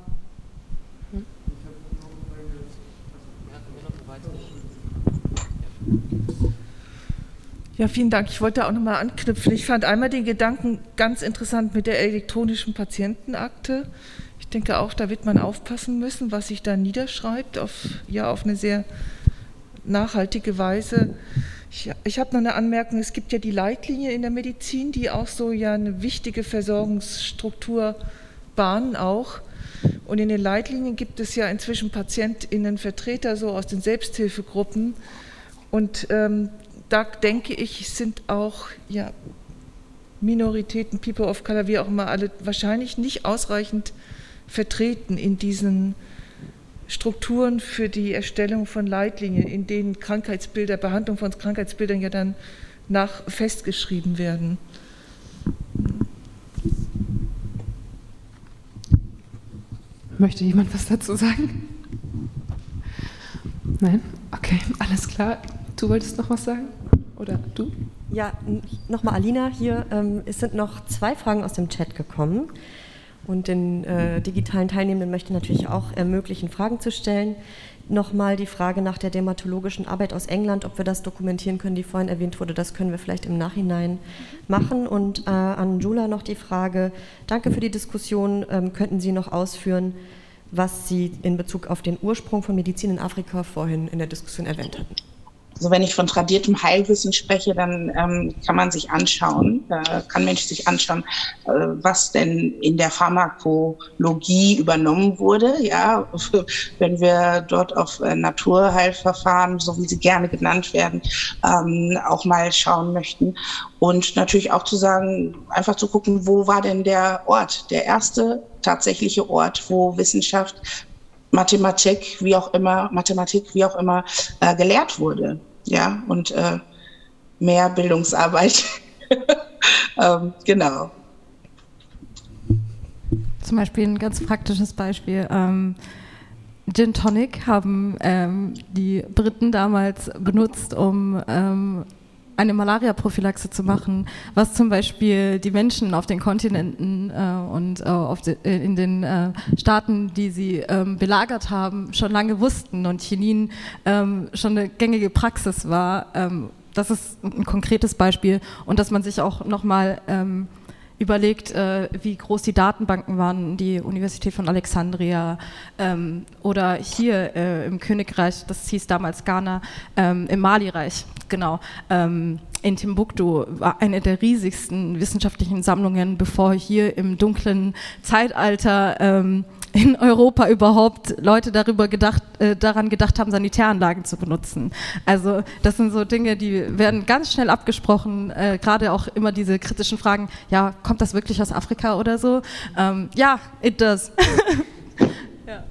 Ja, vielen Dank. Ich wollte auch nochmal anknüpfen. Ich fand einmal den Gedanken ganz interessant mit der elektronischen Patientenakte. Ich denke auch, da wird man aufpassen müssen, was sich da niederschreibt, auf, ja, auf eine sehr nachhaltige Weise. Ich, ich habe noch eine Anmerkung, es gibt ja die Leitlinie in der Medizin, die auch so ja eine wichtige Versorgungsstruktur bahnen auch. Und in den Leitlinien gibt es ja inzwischen PatientInnen, Vertreter so aus den Selbsthilfegruppen. Und ähm, da denke ich, sind auch ja, Minoritäten, People of Color, wie auch immer, alle wahrscheinlich nicht ausreichend vertreten in diesen Strukturen für die Erstellung von Leitlinien, in denen Krankheitsbilder, Behandlung von Krankheitsbildern ja dann nach festgeschrieben werden. Möchte jemand was dazu sagen? Nein? Okay, alles klar. Du wolltest noch was sagen? Oder du? Ja, nochmal Alina hier. Ähm, es sind noch zwei Fragen aus dem Chat gekommen. Und den äh, digitalen Teilnehmenden möchte ich natürlich auch ermöglichen, Fragen zu stellen. Nochmal die Frage nach der dermatologischen Arbeit aus England, ob wir das dokumentieren können, die vorhin erwähnt wurde. Das können wir vielleicht im Nachhinein machen. Und äh, an Jula noch die Frage, danke für die Diskussion. Ähm, könnten Sie noch ausführen, was Sie in Bezug auf den Ursprung von Medizin in Afrika vorhin in der Diskussion erwähnt hatten? Also wenn ich von tradiertem Heilwissen spreche, dann ähm, kann man sich anschauen, äh, kann Mensch sich anschauen, äh, was denn in der Pharmakologie übernommen wurde. Ja, [LAUGHS] wenn wir dort auf äh, Naturheilverfahren, so wie sie gerne genannt werden, ähm, auch mal schauen möchten. Und natürlich auch zu sagen, einfach zu gucken, wo war denn der Ort, der erste tatsächliche Ort, wo Wissenschaft Mathematik, wie auch immer, Mathematik, wie auch immer, äh, gelehrt wurde ja, und äh, mehr Bildungsarbeit. [LAUGHS] ähm, genau. Zum Beispiel ein ganz praktisches Beispiel. Ähm, Gin Tonic haben ähm, die Briten damals benutzt, um ähm, eine Malaria-Prophylaxe zu machen, was zum Beispiel die Menschen auf den Kontinenten äh, und äh, de, äh, in den äh, Staaten, die sie ähm, belagert haben, schon lange wussten und Chinin ähm, schon eine gängige Praxis war. Ähm, das ist ein konkretes Beispiel und dass man sich auch nochmal ähm, überlegt, äh, wie groß die Datenbanken waren, die Universität von Alexandria ähm, oder hier äh, im Königreich, das hieß damals Ghana, ähm, im Mali-Reich, genau. Ähm, in Timbuktu war eine der riesigsten wissenschaftlichen Sammlungen, bevor hier im dunklen Zeitalter ähm, in Europa überhaupt Leute darüber gedacht, äh, daran gedacht haben, Sanitäranlagen zu benutzen. Also das sind so Dinge, die werden ganz schnell abgesprochen, äh, gerade auch immer diese kritischen Fragen, ja, kommt das wirklich aus Afrika oder so? Ähm, ja, it does. [LAUGHS] ja.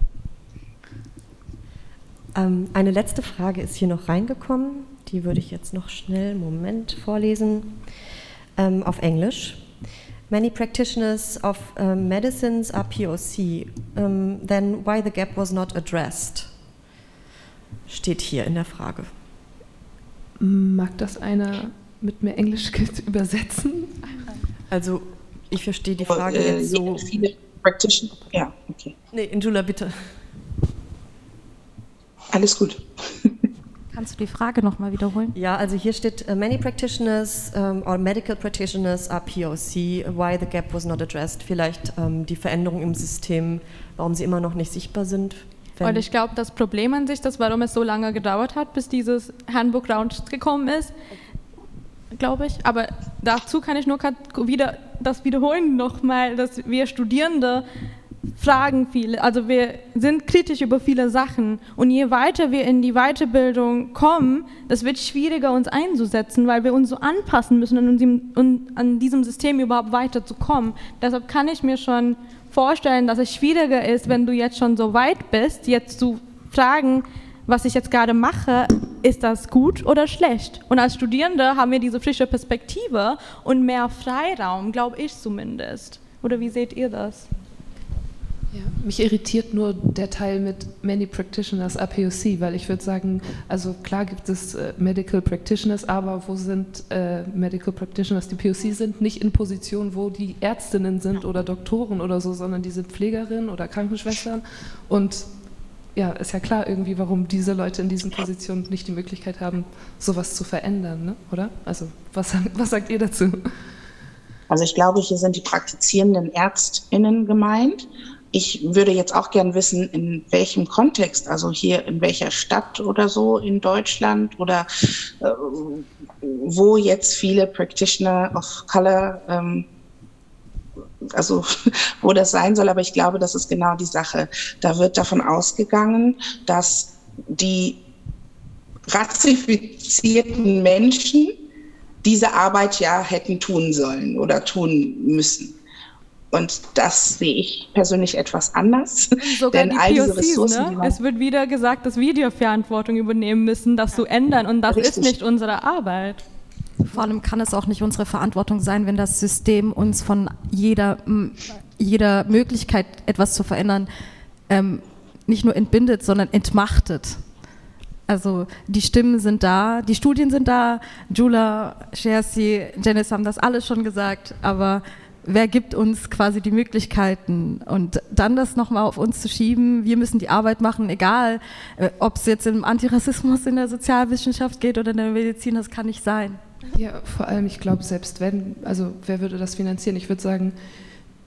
ähm, eine letzte Frage ist hier noch reingekommen, die würde ich jetzt noch schnell, Moment, vorlesen, ähm, auf Englisch. Many practitioners of um, medicines are POC. Um, then why the gap was not addressed? Steht hier in der Frage. Mag das einer mit mehr Englisch [LAUGHS] übersetzen? Also, ich verstehe die Frage oh, äh, jetzt so. Viele Practitioner. Ja, okay. Nee, Injula, bitte. Alles gut. [LAUGHS] Kannst du die Frage nochmal wiederholen? Ja, also hier steht, uh, many practitioners um, or medical practitioners are POC, why the gap was not addressed. Vielleicht um, die Veränderungen im System, warum sie immer noch nicht sichtbar sind. Und ich glaube, das Problem an sich, das warum es so lange gedauert hat, bis dieses Handbook rausgekommen ist, glaube ich. Aber dazu kann ich nur wieder das wiederholen nochmal, dass wir Studierende fragen viele, also wir sind kritisch über viele Sachen und je weiter wir in die Weiterbildung kommen, das wird schwieriger uns einzusetzen, weil wir uns so anpassen müssen, um an diesem System überhaupt weiterzukommen. Deshalb kann ich mir schon vorstellen, dass es schwieriger ist, wenn du jetzt schon so weit bist, jetzt zu fragen, was ich jetzt gerade mache, ist das gut oder schlecht? Und als Studierende haben wir diese frische Perspektive und mehr Freiraum, glaube ich zumindest. Oder wie seht ihr das? Ja, mich irritiert nur der Teil mit Many Practitioners APOC, weil ich würde sagen, also klar gibt es äh, Medical Practitioners, aber wo sind äh, Medical Practitioners, die POC sind? Nicht in Positionen, wo die Ärztinnen sind oder Doktoren oder so, sondern die sind Pflegerinnen oder Krankenschwestern und ja, ist ja klar irgendwie, warum diese Leute in diesen Positionen nicht die Möglichkeit haben, sowas zu verändern, ne? oder? Also was, was sagt ihr dazu? Also ich glaube, hier sind die praktizierenden Ärztinnen gemeint. Ich würde jetzt auch gern wissen, in welchem Kontext, also hier in welcher Stadt oder so in Deutschland oder äh, wo jetzt viele Practitioner of Color ähm, also [LAUGHS] wo das sein soll, aber ich glaube, das ist genau die Sache. Da wird davon ausgegangen, dass die rassifizierten Menschen diese Arbeit ja hätten tun sollen oder tun müssen. Und das sehe ich persönlich etwas anders. Sogar Denn die all diese Ressourcen, ne? Es wird wieder gesagt, dass wir die Verantwortung übernehmen müssen, das zu ändern. Und das Richtig. ist nicht unsere Arbeit. Vor allem kann es auch nicht unsere Verantwortung sein, wenn das System uns von jeder, jeder Möglichkeit, etwas zu verändern, ähm, nicht nur entbindet, sondern entmachtet. Also die Stimmen sind da, die Studien sind da, Jula, Scherzi, Janice haben das alles schon gesagt, aber wer gibt uns quasi die Möglichkeiten und dann das nochmal auf uns zu schieben, wir müssen die Arbeit machen, egal äh, ob es jetzt im Antirassismus in der Sozialwissenschaft geht oder in der Medizin, das kann nicht sein. Ja, vor allem, ich glaube, selbst wenn, also wer würde das finanzieren? Ich würde sagen,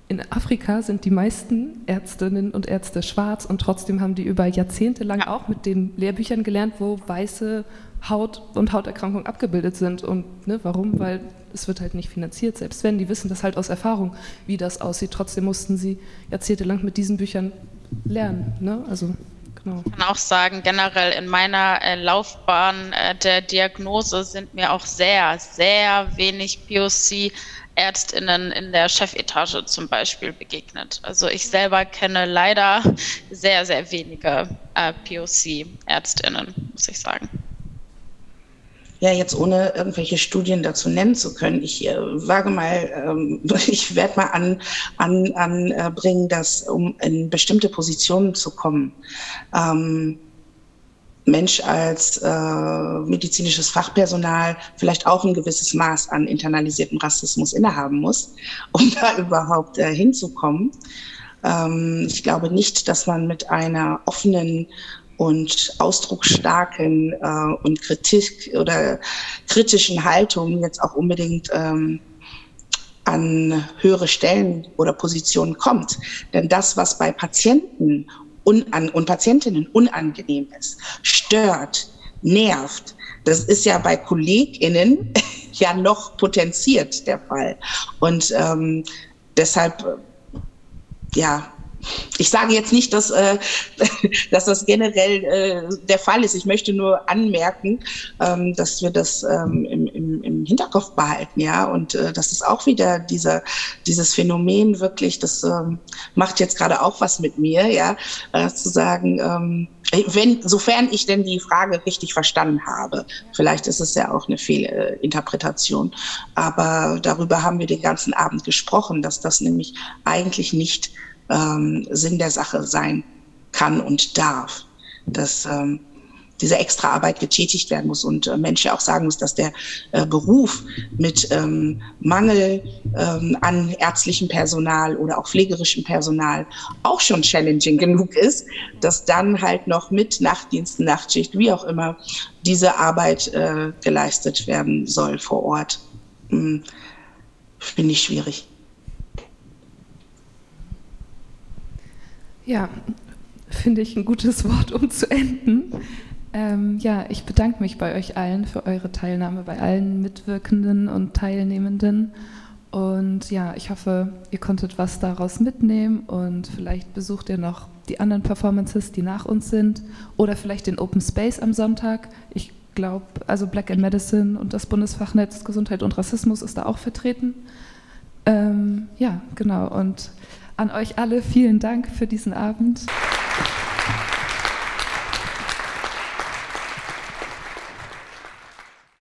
in Afrika sind die meisten Ärztinnen und Ärzte schwarz und trotzdem haben die über Jahrzehnte lang auch mit den Lehrbüchern gelernt, wo weiße Haut und Hauterkrankungen abgebildet sind. Und ne, warum? Weil es wird halt nicht finanziert. Selbst wenn, die wissen das halt aus Erfahrung, wie das aussieht. Trotzdem mussten sie jahrzehntelang mit diesen Büchern lernen. Ne? Also Genau. Ich kann auch sagen, generell in meiner äh, Laufbahn äh, der Diagnose sind mir auch sehr, sehr wenig POC-Ärztinnen in der Chefetage zum Beispiel begegnet. Also ich selber kenne leider sehr, sehr wenige äh, POC-Ärztinnen, muss ich sagen ja, jetzt ohne irgendwelche Studien dazu nennen zu können, ich äh, wage mal, ähm, [LAUGHS] ich werde mal an, an, anbringen, dass um in bestimmte Positionen zu kommen, ähm, Mensch als äh, medizinisches Fachpersonal vielleicht auch ein gewisses Maß an internalisiertem Rassismus innehaben muss, um da [LAUGHS] überhaupt äh, hinzukommen. Ähm, ich glaube nicht, dass man mit einer offenen und ausdrucksstarken äh, und Kritik oder kritischen Haltung jetzt auch unbedingt ähm, an höhere Stellen oder Positionen kommt. Denn das, was bei Patienten unan und Patientinnen unangenehm ist, stört, nervt, das ist ja bei KollegInnen [LAUGHS] ja noch potenziert der Fall. Und ähm, deshalb, ja, ich sage jetzt nicht, dass, äh, [LAUGHS] dass das generell äh, der Fall ist. Ich möchte nur anmerken, ähm, dass wir das ähm, im, im, im Hinterkopf behalten, ja, und äh, das ist auch wieder dieser, dieses Phänomen wirklich, das ähm, macht jetzt gerade auch was mit mir, ja, äh, zu sagen, ähm, wenn, sofern ich denn die Frage richtig verstanden habe, vielleicht ist es ja auch eine Fehlinterpretation, aber darüber haben wir den ganzen Abend gesprochen, dass das nämlich eigentlich nicht ähm, Sinn der Sache sein kann und darf. Dass ähm, diese extra Arbeit getätigt werden muss und äh, Mensch auch sagen muss, dass der äh, Beruf mit ähm, Mangel ähm, an ärztlichem Personal oder auch pflegerischem Personal auch schon challenging genug ist, dass dann halt noch mit Nachtdiensten, Nachtschicht, wie auch immer, diese Arbeit äh, geleistet werden soll vor Ort. Hm, Finde ich schwierig. Ja, finde ich ein gutes Wort, um zu enden. Ähm, ja, ich bedanke mich bei euch allen für eure Teilnahme, bei allen Mitwirkenden und Teilnehmenden. Und ja, ich hoffe, ihr konntet was daraus mitnehmen und vielleicht besucht ihr noch die anderen Performances, die nach uns sind oder vielleicht den Open Space am Sonntag. Ich glaube, also Black in Medicine und das Bundesfachnetz Gesundheit und Rassismus ist da auch vertreten. Ähm, ja, genau. Und an euch alle vielen Dank für diesen Abend.